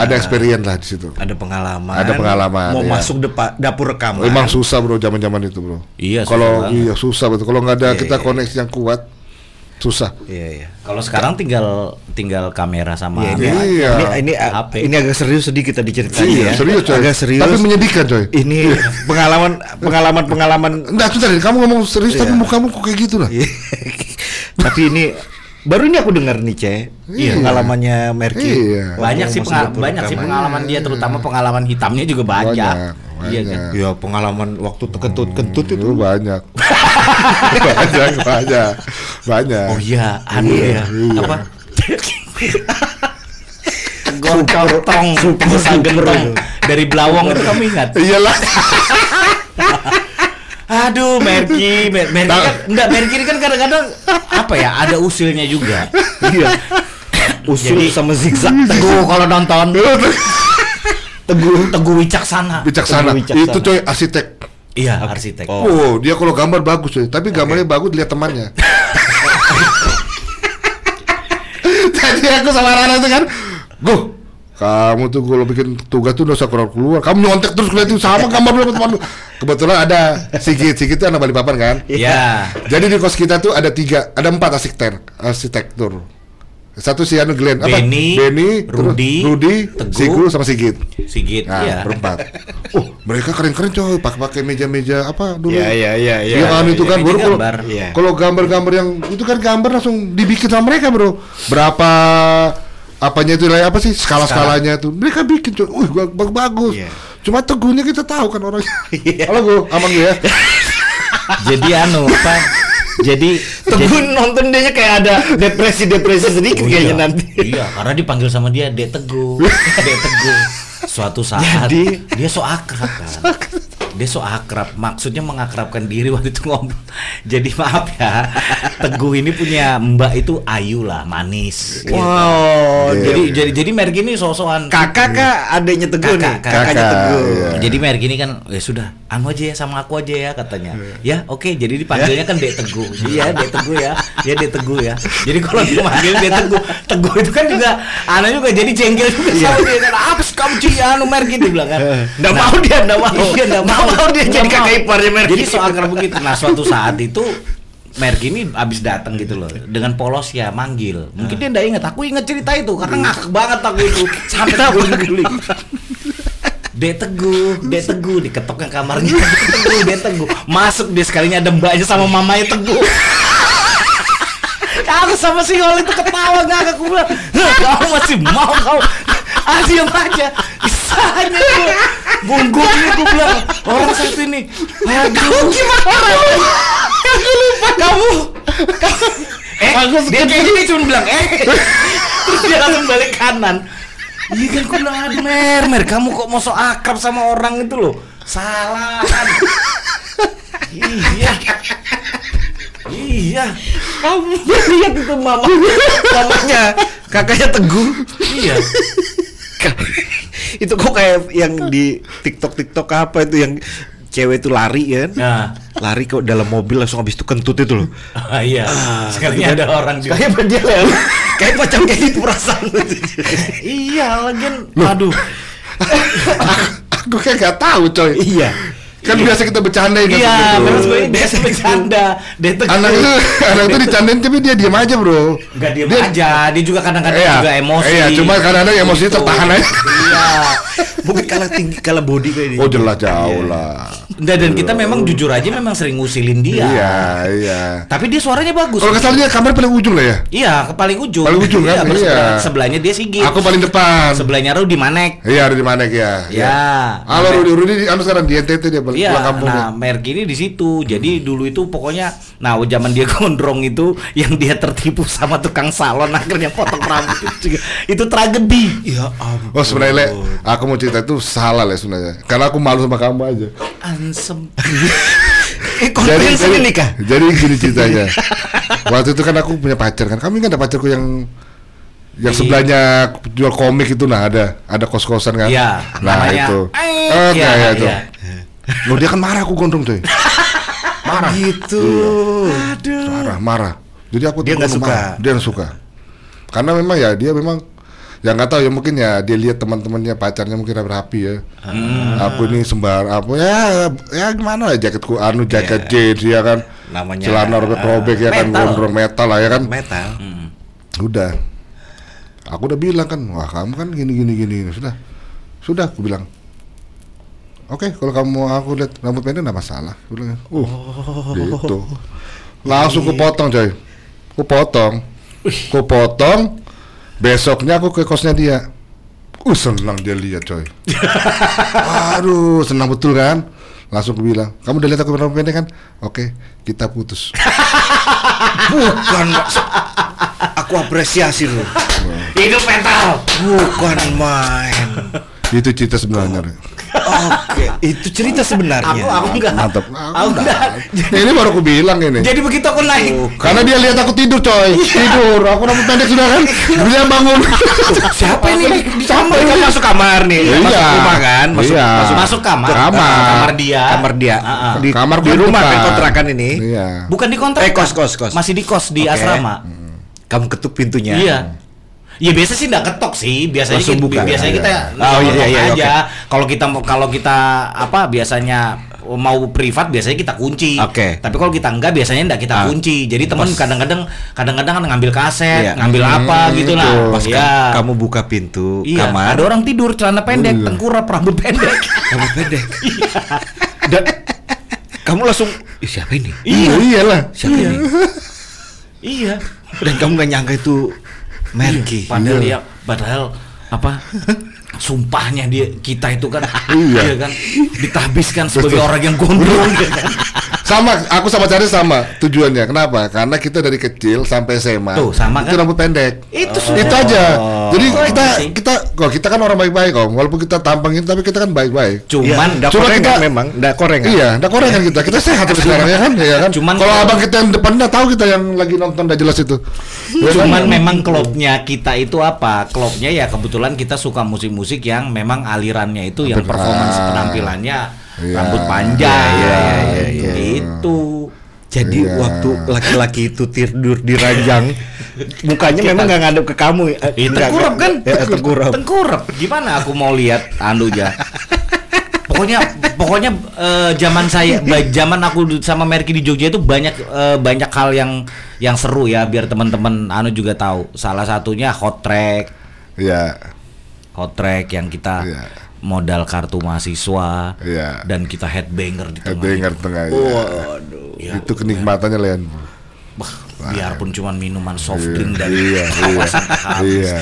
ada experience lah di situ. ada pengalaman Ada pengalaman, mau iya. masuk depa, dapur rekaman Emang susah bro zaman-zaman itu bro. Iya, Kalau iya susah betul. Kalau nggak ada Iya, kita iya. koneksi yang kuat, susah. iya iya Kalau sekarang tinggal tinggal kamera sama Iya, ini, Iya. ini, ini, HP. ini agak serius sedikit kita diceritain Iya, ya. serius coy. Agak serius. Tapi menyedihkan coy. ini pengalaman pengalaman pengalaman Enggak, sebentar, kamu ngomong serius tapi Iya. mukamu kok kayak gitu lah. tapi ini baru ini aku dengar nih ce Iya. pengalamannya Merky Iya. banyak sih pengal- banyak sih pengalaman dia terutama pengalaman hitamnya juga banyak. Banyak, Iya kan. banyak. ya pengalaman waktu kentut-kentut itu Itu banyak. banyak, banyak. Banyak. Oh iya, anu Iya, ya. iya. Apa? Gotong, bisa gentong dari Blawong itu kamu ingat? Iyalah. Aduh, Merki, Mer Merki kan enggak Merki kan kadang-kadang apa ya, ada usilnya juga. iya usul Jadi- sama zigzag Teguh kalau nonton. Teguh, Teguh Wicaksana. Bijaksana. Teguh Wicaksana. Itu coy arsitek. Iya, arsitek. Oh. Oh, dia kalau gambar bagus coy, tapi gambarnya bagus lihat temannya. Tadi aku sama Rana itu kan, Go, kamu tuh kalau bikin tugas tuh udah usah keluar keluar. Kamu nyontek terus lihat itu sama gambar lu teman. Kebetulan ada Sigit, Sigit itu anak Balikpapan kan. Iya. Jadi di kos kita tuh ada tiga, ada empat arsitektur, arsitektur. Satu si Anu Glenn, apa? Benny, Benny, Rudi, Rudi, Teguh. Sigu sama Sigit. Sigit, Nah, iya. berempat. Oh, mereka keren-keren coy, pakai pakai meja-meja apa dulu? Iya, iya, iya, iya. Yang anu itu kan baru kalau gambar. Iya. kalau gambar-gambar yang itu kan gambar langsung dibikin sama mereka, Bro. Berapa apanya itu lah apa sih skala-skalanya tuh mereka bikin coy. Uh, bag- bag- bagus. Iya. Cuma teguhnya kita tahu kan orangnya. Iya. Halo, Gu, aman gue ya. Jadi anu apa? Jadi Teguh nonton dia kayak ada depresi-depresi sedikit Oh, kayaknya iya. nanti. Iya, karena dipanggil sama dia Dek Teguh. Dek Teguh. Suatu saat Jadi- dia so akrab kan. Dia so akrab, maksudnya mengakrabkan diri waktu itu ngobrol. Jadi maaf ya, Teguh ini punya Mbak itu Ayu lah, manis. gitu. Wow, Iya, Jadi iya. jadi jadi Mergi ini sosokan kakak kak adanya Teguh nih, Kakak, kakak. kakaknya Kakak, Teguh. iya. Jadi Mergi ini kan ya sudah, anu aja ya sama aku aja ya katanya. Ya, oke, jadi dipanggilnya kan Dek Teguh. Iya, Dek Teguh ya. Ya Dek Teguh ya. Jadi kalau dipanggil Dek Teguh, Teguh itu kan juga ana juga jadi jengkel juga sama dia kan. Apa sih kamu anu Mergi dia bilang kan. Nggak mau dia, nggak mau. Iya, nggak Nggak mau. dia Nggak jadi kakak iparnya Mergi. Jadi soal begitu. Nah, suatu saat itu Merki ini abis datang gitu loh. Dengan polos ya manggil. Mungkin dia nggak inget aku inget cerita itu karena ngakak banget aku itu. Sampai guling-guling Dek Teguh, Dek Teguh. Diketok ke kamarnya Dek Teguh, Dek Teguh. Masuk dia sekalinya ada mbaknya sama mamanya Teguh. Aku sama si Hol itu ketawa ngakak. Aku bilang "Hah, Kau masih mau kau? Ah diam aja Bisanya tuh. Bunggungnya gue bilang Orang satu ini Aduh. gimana? Aku lupa. Kamu. Kamu Eh dia kayak gini cuma bilang Eh. Terus dia langsung balik kanan. Iya kan gue bilang aduh Mer Mer kamu kok mau so akrab sama orang itu loh? Salah. Kan Iya. Iya. Kamu lihat itu mama. Mamanya kakaknya teguh. Iya itu kok kayak yang di TikTok TikTok apa itu yang cewek itu lari ya kan? Nah Lari kok dalam mobil langsung habis itu kentut itu loh. Ah, iya. Sekalinya ada orang juga. Kayak dia ya. Kayak macam kayak gitu perasaan. iya, lagian aduh. Aku kayak gak tahu coy. iya. Kan biasa kita bercandain kan Iya, gitu. terus gue biasa bercanda. Dia tuh Anak itu, anak itu dicandain tapi dia diam aja bro. Enggak diem Dia- aja, dia juga kadang-kadang Iya, juga emosi. iya, cuma kadang-kadang emosinya Gitu. tertahan aja. Iya. Mungkin kalah tinggi, kalah body kayak dia. Oh jelas jauh lah. Dan, dan kita memang jujur aja memang sering ngusilin dia. Iya, iya. Tapi dia suaranya bagus. Kalau nggak salah dia kamar paling ujung lah ya. Iya, ke paling ujung. Paling ujung kan? Iya, terus Iya. sebelah- sebelahnya dia Sigit. Aku paling depan. Sebelahnya Rudi Manek. Iya ada di mana ya? Ya. Halo Rudi, Rudi di anu sekarang di NTT dia balik Iya, pulang kampung. nah merek ini di situ. Jadi dulu itu pokoknya, nah zaman dia gondrong itu, yang dia tertipu sama tukang salon akhirnya potong rambut itu juga, itu tragedi. Ya ampun. Oh sebenarnya Le, aku mau cerita itu salah Le sebenarnya. Karena aku malu sama kamu aja. Ansem. Eh, konfirmasi ini nikah. jadi gini ceritanya. Waktu itu kan aku punya pacar kan. Kami kan ada pacarku yang yang Di- sebelahnya jual komik itu nah ada ada kos kosan kan. Iya, nah namanya- itu. Eh, Oh, iya, kayak itu. iya. Loh dia kan marah aku gondrong coy. Marah? Gitu. Aduh. marah marah. Jadi aku Dia nggak marah. suka. dia nggak suka. Karena memang ya dia memang ya nggak tahu ya mungkin ya dia lihat teman-temannya pacarnya mungkin rapi ya. Aku ini sembar apa ya ya gimana lah jaketku anu jaket jeans ya kan. Namanya, celana robek-robek ya kan gondrong metal lah ya kan. Metal. udah. Aku udah bilang kan wah kamu kan gini gini gini. Sudah. Sudah aku bilang oke kalau kamu aku lihat rambut pendek nggak masalah. Aku bilang uh gitu. Langsung aku potong coy aku potong. Aku potong. Besoknya aku ke kosnya dia. Uh senang dia lihat coy aduh senang betul kan? Langsung aku bilang kamu udah lihat aku rambut pendek kan? Oke kita putus. Bukan. Aku apresiasi lu. Hidup mental. Bukan main. Itu cerita sebenarnya Oke, itu cerita sebenarnya. Aku aku enggak. mantap Aku enggak. ini baru aku bilang ini Jadi begitu aku naik. Karena dia lihat aku tidur coy Tidur Aku rambut pendek sudah kan Dia bangun Siapa ini Kamu kan masuk kamar nih, Iya. masuk rumah kan, masuk, Iya. masuk, masuk kamar. Kamar. kamar dia. kamar dia. Ah, ah. Di, Kamar di rumah depan. kan kontrakan ini. Iya Bukan di kontrak. Eh, kos, kos, kos. Masih di kos di Oke. asrama. Kamu ketuk pintunya. Iya. Ya biasa sih enggak ketok sih, biasanya Langsung kita, buka. biasanya Iya. kita Oh, iya, ngomong iya, aja. Kalau kita mau kalau kita apa biasanya mau privat biasanya kita kunci. Oke. Tapi kalau kita enggak biasanya enggak kita Ah. kunci. Jadi teman kadang-kadang kadang-kadang kan ngambil kaset, Iya. ngambil apa Hmm, gitu itu. lah. Pas Iya. ka- kamu buka pintu Iya, kamar, ada orang tidur celana pendek, Iya. tengkurap, rambut pendek. kamu pendek. Dan kamu langsung "Ih, siapa ini? Iya iyalah Siapa ini? iya. Dan kamu gak nyangka itu Merki. Padahal Iya. ya, padahal apa? Sumpahnya dia kita itu kan, Iya. kan ditahbiskan sebagai orang yang gondrong. ya kan? Sama Aku sama Cari sama Tujuannya Kenapa Karena kita dari kecil Sampai SMA Tuh, sama Itu kan? rambut pendek Itu Itu aja Jadi Oh, kita sih. Kita Kok kita kan orang baik-baik kok Walaupun kita tampang itu Tapi kita kan baik-baik Cuman Iya, ndak Cuma kita- memang, ndak korengan. Iya, udah korengan kita. Kita sehat terus sekarang ya kan? Iya kan? Cuman- kalau abang kita yang depan udah tahu kita yang lagi nonton udah jelas itu. Ya kan? Cuman memang klubnya kita itu apa? Klubnya ya kebetulan kita suka musik-musik yang memang alirannya itu yang performance penampilannya Iya. rambut panjang. Iya, iya, iya, iya. Itu. Jadi Iya. waktu laki-laki itu tidur di ranjang, mukanya memang nggak ngadep ke kamu. eh, Ih, nggak- tengkurap kan? Ya, tengkurap. Tengkurap. Gimana aku mau lihat anu aja. Pokoknya pokoknya eh, zaman saya zaman aku sama Merki di Jogja itu banyak eh, banyak hal yang yang seru ya biar teman-teman anu juga tahu. Salah satunya hot track, Iya. hot track yang kita Iya. Modal kartu mahasiswa Iya. dan kita headbanger di tengah. Headbanger tengah ya. Waduh. Ya, Itu kenikmatannya Len. Wah, biarpun cuma minuman soft drink dari Iya, iya, kawasan habis iya.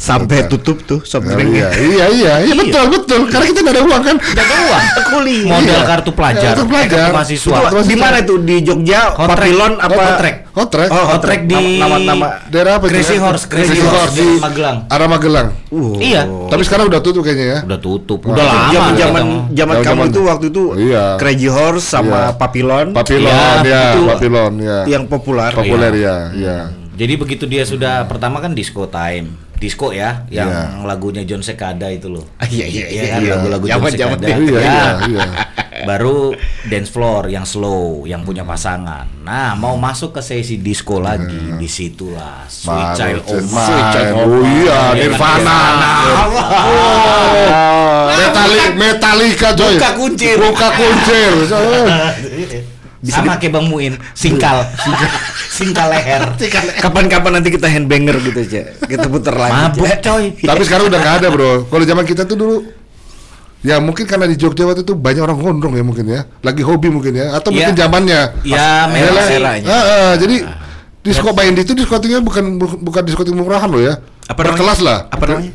Sampai tutup tuh soft Oh, drink iya, iya, iya, iya, betul, betul. Karena kita nggak ada uang kan. Udah ada uang. Kuliah. Model Iya. kartu pelajar. Kartu pelajar. kartu mahasiswa. Itu di mana tuh di Jogja. Papilon apa? Hotrek. Hotrek. Oh, Hotrek di nama-nama Daerah apa? Crazy ya? Horse, Crazy Crazy Horse Horse di Magelang. Arah Magelang. Uh. Iya. Tapi sekarang udah tutup kayaknya ya. Udah tutup. Udah lama. Zaman zaman zaman kamu Zaman- itu waktu itu Iya. Crazy Horse sama Iya. Papilon Papilon Iya, ya, Papilon ya. yang populer. Populer ya, ya. Jadi begitu dia sudah pertama kan disco time. Disco ya, yang Iya. lagunya John Sekada itu loh. Ah, iya, iya, iya, kan, iya. lagu-lagu John Sekada. Iya, Ya. iya, iya. Baru dance floor yang slow, yang punya pasangan. Nah, mau masuk ke sesi disco lagi, di situlah Sweet Baru Child Sweet of Child. Mine. Oh iya, Nirvana. Metali Metallica coy. Buka kuncir. Buka kuncir. Sama kayak Bang Muin, singkal. singkal leher. Kapan-kapan nanti kita handbanger gitu aja. Kita putar lagi. Mabuk coy. Tapi sekarang udah nggak ada bro. Kalau zaman kita tuh dulu, ya mungkin karena di Jogja waktu itu banyak orang gondrong ya mungkin ya, lagi hobi mungkin ya, atau mungkin Iya. zamannya. Ya, sih. eranya. Ah, ah, jadi disko main itu diskotiknya bukan bu- bukan diskotik murahan loh ya. Apa? Berkelas lah. Apa namanya?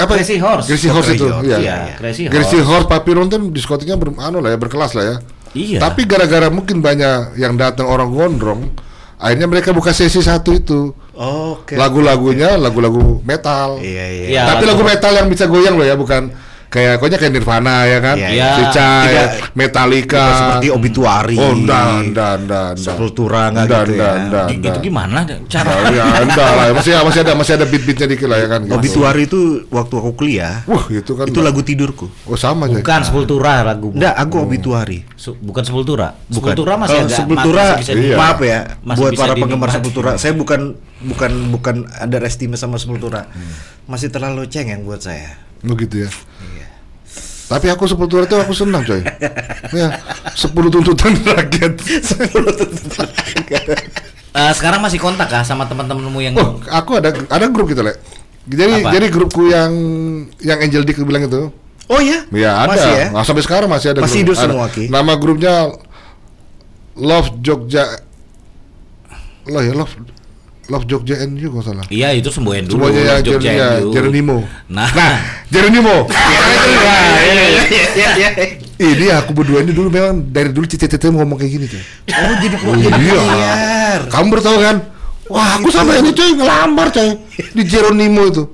Apa? Crazy Horse. Crazy Horse Crazy itu. Horse, Iya. iya. Crazy Crazy Horse. Horse Papillon tuh diskotiknya ber, anu lah ya berkelas lah ya. Iya. Tapi gara-gara mungkin banyak yang datang orang gondrong, akhirnya mereka buka sesi satu itu. Oke. Lagu-lagunya lagu-lagu metal. Iya, iya. Iya. Tapi lagu metal yang bisa goyang loh ya, bukan kayak pokoknya kayak Nirvana ya kan, Iya, iya. Sicai, Tidak- Metallica, Tidak seperti obituari. Oh, enggak, enggak, enggak. Sepultura Enggak, gitu ya. enggak, Gitu enggak. gimana cara? Oh, ya, enggak lah, masih masih ada masih ada beat-beatnya dikit lah ya kan. gitu. Obituari itu waktu aku kuliah. Wah, itu kan. Itu lagu tidurku. Oh, sama aja. Bukan Sepultura lagu. Enggak, aku obituari. Bukan Sepultura. Bukan. Sepultura masih Kalau agak Sepultura, masih bisa di- Iya. maaf ya, Masih buat bisa para penggemar. Sepultura, saya bukan bukan bukan underestimate sama Sepultura. Masih terlalu cengeng buat saya. Begitu ya. Tapi aku sepuluh itu aku senang coy. ya, sepuluh tuntutan rakyat. Eh, sekarang masih kontak kah sama teman-temanmu yang Oh, aku ada ada grup gitu, Le. Jadi Apa? jadi grupku yang yang Angel Dick bilang itu. Oh ya? Ya ada. Masih ya? Nah, sampai sekarang masih ada. Masih grup. hidup Ada. semua, Ki? Nama grupnya Love Jogja. Lah ya Love Love Jogja NU kalau salah. Iya itu semboyan dulu. Semuanya ya, Jogja ya, NU. Jeronimo. Nah, Jeronimo. Iya, iya. Ini aku berdua ini dulu memang dari dulu cita-cita ngomong kayak gini coy. Oh, jadi Oh, jadi iya. Kamu baru tahu kan? Wah, aku sama ini coy ngelamar coy di Jeronimo itu.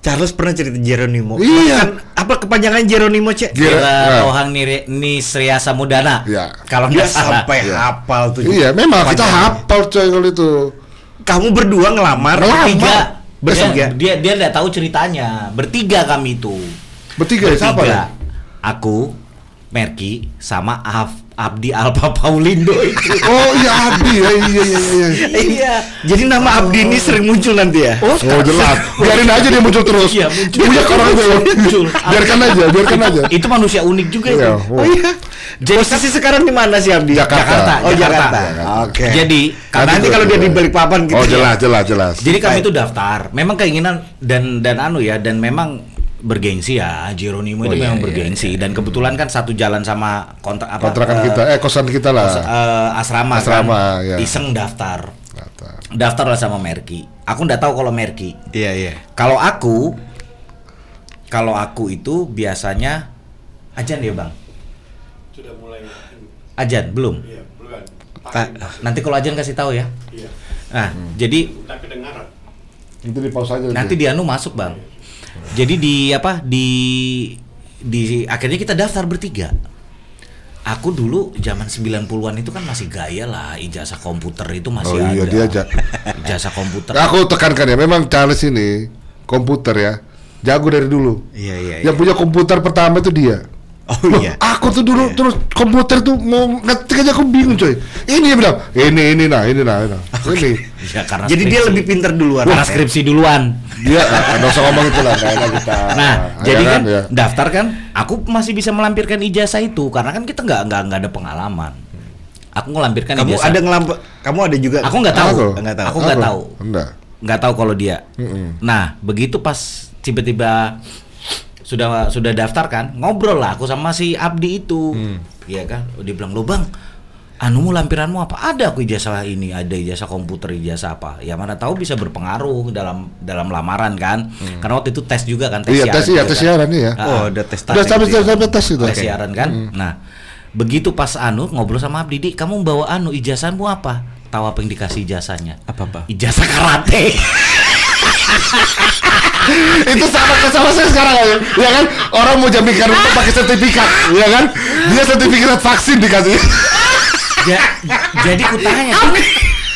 Charles pernah cerita Jeronimo. Iya. Kan, apa kepanjangan Jeronimo, Cek? Jer- Kira ya. Rohang Niri- Nisria Samudana. Iya. Kalau Dia nggak salah. sampai Iya. hafal tuh. Iya, memang kita hafal coy kalau itu. Kamu berdua ngelamar. Ngelamar. Bertiga. Bertiga. Dia dia nggak tahu ceritanya. Bertiga kami itu. Bertiga, ya, siapa ya? Aku, Merki, sama Af- Abdi Alpa Paulindo itu. Oh iya Abdi ya iya iya iya. iya. Iya. Jadi nama Abdi ini sering muncul nanti ya? Oh jelas. Biarin aja dia muncul terus. Iya, muncul. Punya orang itu. Muncul. Biarkan aja, biarkan aja. itu manusia unik juga Iya. itu. oh. Oh iya. Posisi sekarang di mana sih Abdi? Jakarta. Oh Jakarta. Jakarta. Oke. Jadi kami nanti kalau dia di Balikpapan gitu. Oh ya. jelas jelas jelas. Jadi kami itu daftar. Memang keinginan dan dan anu ya dan memang bergengsi ya Jeronimo Oh, itu iya, memang iya, bergengsi dan kebetulan kan satu jalan sama kontrak apa Kontrakan eh, kita, eh kosan kita lah. eh, asrama, Asrama, kan. ya. Iseng daftar. Kata. Daftar lah sama Merki. Aku nggak tahu kalau Merki. Iya iya. Kalau aku kalau aku itu biasanya ajan ya, Bang. Ajan belum? iya Ta- Nanti kalau ajan kasih tahu ya. iya Nah, jadi tak kedengaran Itu di pause aja. nanti di anu masuk bang jadi di apa di di akhirnya kita daftar bertiga aku dulu zaman 90-an itu kan masih gaya lah ijazah komputer itu masih Oh, iya, ada dia aja. ijazah komputer Aku tekankan ya, memang Charles ini komputer ya, jago dari dulu. Iya iya. Yang punya komputer pertama itu dia. Oh Loh, iya. Aku tuh dulu terus komputer tuh mau ngetik aja aku bingung coy. Ini dia bilang, ini ini nah, ini nah, ini. Nah. Ini. ya, karena Jadi dia skripsi. lebih pintar duluan. karena skripsi duluan Dia nggak usah ngomong itu lah, kita. Nah, Ya jadi kan ya. daftar kan, aku masih bisa melampirkan ijazah itu karena kan kita nggak nggak nggak ada pengalaman. Aku ngelampirkan Kamu ijazah. ada ngelamp kamu ada juga. Aku nggak tahu. Aku. Nggak tahu. Aku nggak tahu. Enggak. Nggak tahu kalau dia. Mm-mm. Nah, begitu pas tiba-tiba sudah sudah daftar kan, ngobrol lah aku sama si Abdi itu. Hmm. Iya kan? Dia bilang, "Lo, Bang, anu mu lampiranmu apa? Ada aku ijazah ini, ada ijazah komputer, ijazah apa? Ya mana tahu bisa berpengaruh dalam dalam lamaran kan? Karena waktu itu tes juga kan, tes Iya, tes iya, juga tes siaran. Ah, Oh, ada tes Udah tadi sampai gitu ya. sampai tes itu. tes siaran kan. Nah, begitu pas anu ngobrol sama Abdi, "Dik, kamu bawa anu ijazahmu apa? Tahu apa yang dikasih ijazahnya? Apa-apa? Ijazah karate. itu sama sama saya sekarang ya, ya kan? Orang mau jamikan untuk pakai sertifikat ya kan? Dia sertifikat vaksin dikasih. Ja- jadi kutanya di,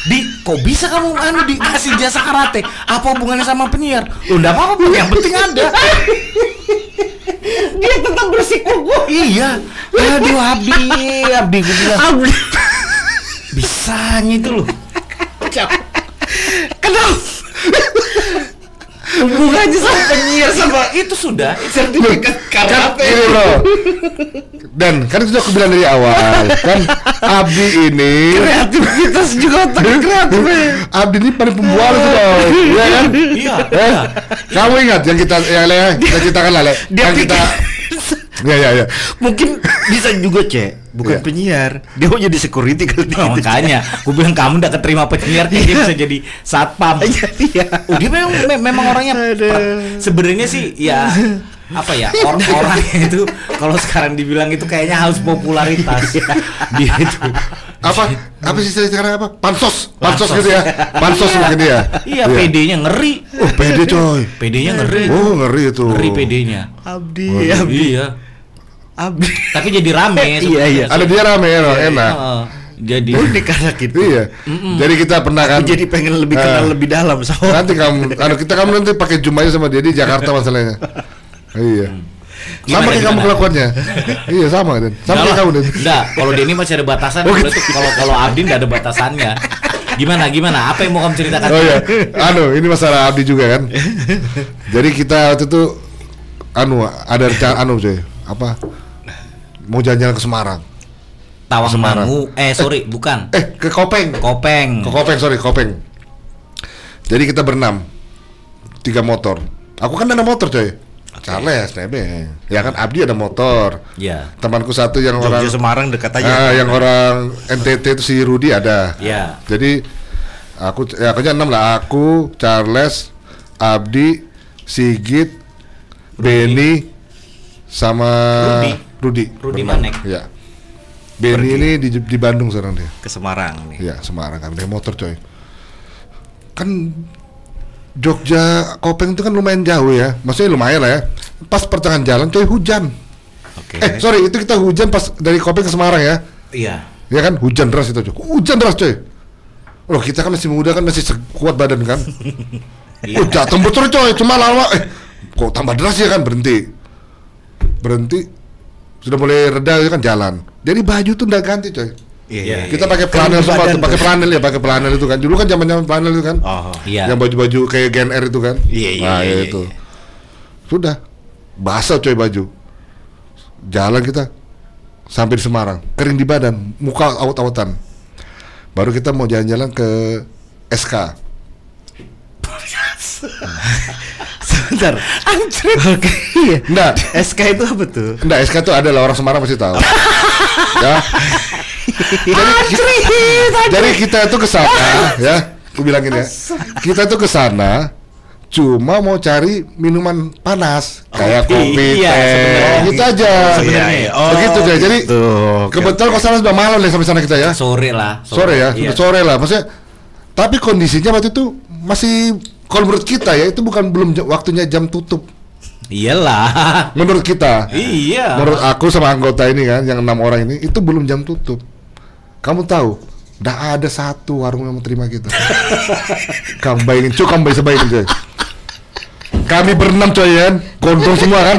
di kok bisa kamu anu dikasih jasa karate? Apa hubungannya sama penyiar? Lo enggak apa-apa yang penting ada. Dia tetap bersikukuh iya. Aduh Abdi Abdi gue bilang. Abdi. Bisanya itu loh. Kenapa? Hubungannya sama penyiar sama itu sudah sertifikat kan karate. ini bro dan kan sudah aku bilang dari awal kan Abdi ini Kreativitas juga otak kreatif. ya. Abdi ini paling pembual itu loh ya kan iya Eh, kamu ingat yang kita yang Le, kita ceritakan lah yang kita ya ya ya mungkin bisa juga cek, bukan Iya. penyiar. Dia mau jadi security kali gitu. makanya. Gue bilang kamu udah keterima penyiar dia bisa jadi satpam. Iya, iya. Oh dia memang me- memang orangnya sebenarnya sih ya apa ya orang-orang itu kalau sekarang dibilang itu kayaknya harus popularitas. Dia itu apa? Apa sih sekarang apa? Pansos. Pansos gitu ya? Pansos mungkin dia. Iya PD-nya ngeri. Oh pede coy. PD-nya ngeri. Oh ngeri itu. Ngeri PD-nya Abdi, Oh, Abdi, iya Abdi. tapi jadi rame Iya, iya. ada dia rame ya enak Heeh. jadi Unik karena gitu. iya jadi kita pernah kan jadi pengen lebih kenal Ah. lebih dalam sama nanti kamu anu kita kamu nanti pakai aja sama dia di Jakarta masalahnya iya sama Gimana, kayak kamu kelakuannya iya sama dan sama kayak kamu dan Enggak, kalau Denny masih ada batasan, Oh, kalau gitu. itu kalau kalau Abdi nggak ada batasannya. Gimana gimana? Apa yang mau kamu ceritakan? oh iya anu ini masalah Abdi juga kan jadi kita waktu itu anu ada rencana anu cuy apa mau jalan-jalan ke Semarang Tawang Semarang. Mangu. Eh sorry, bukan. eh ke Kopeng Kopeng. ke Kopeng sorry Kopeng jadi kita berenam tiga motor aku kan ada motor coy Charles nebeng ya kan Abdi ada motor Ya. temanku satu yang orang Jogja Semarang dekat aja. Ah, yang orang NTT itu si Rudi ada Ya. jadi aku ya aku enam lah aku Charles Abdi Sigit Benny sama Rudi. Rudi Rudi. Manek. ya Benny ini di, di Bandung sekarang dia Ke Semarang nih. Iya Semarang kan naik motor coy. Kan Jogja Kopeng itu kan lumayan jauh ya, maksudnya lumayan lah ya. Pas pertengahan jalan coy hujan. Oke. Eh sorry itu kita hujan pas dari Kopeng ke Semarang ya, Iya. ya kan hujan deras itu coy. Hujan deras coy. Loh kita kan masih muda kan masih kuat badan kan. Iya. Oh datang betul coy, cuma lama eh kok tambah deras ya kan berhenti. Berhenti sudah mulai reda ya kan jalan. Jadi baju tuh udah ganti coy. Iya. Kita pakai Kan flanel di semua tuh, pakai flanel ya, pakai flanel itu kan. Dulu kan zaman-zaman flanel itu kan. Oh. Iya. Yang baju-baju kayak Gen R itu kan. Iya, iya, Nah, iya, itu. iya. Sudah. Basah coy baju. Jalan kita sampai di Semarang, kering di badan, muka awet-awetan. Baru kita mau jalan-jalan ke SK. Sebentar. Anjir. Oke. Iya. Enggak, SK itu apa tuh? enggak SK itu ada lah orang Semarang pasti tahu. ya. Jadi, jadi kita itu ke sana ya, aku bilangin ya. Kita itu ke sana cuma mau cari minuman panas kayak kopi, iya, teh, gitu aja. Sebenarnya. Iya, iya. Begitu Oh, ya. Jadi gitu. Kebetulan kok sana sudah malam nih sampai sana kita ya. Sore lah. Sore ya, Iya. sore lah. Maksudnya tapi kondisinya waktu itu masih kalau menurut kita ya itu bukan belum waktunya jam tutup. Iyalah. Menurut kita. Iya. Menurut aku sama anggota ini kan, yang enam orang ini itu belum jam tutup. Kamu tahu, dah ada satu warung yang mau terima kita. kamu bayangin, cuy, kamu bisa bayangin coy. Kami berenam coy ya, kan, gondrong semua kan.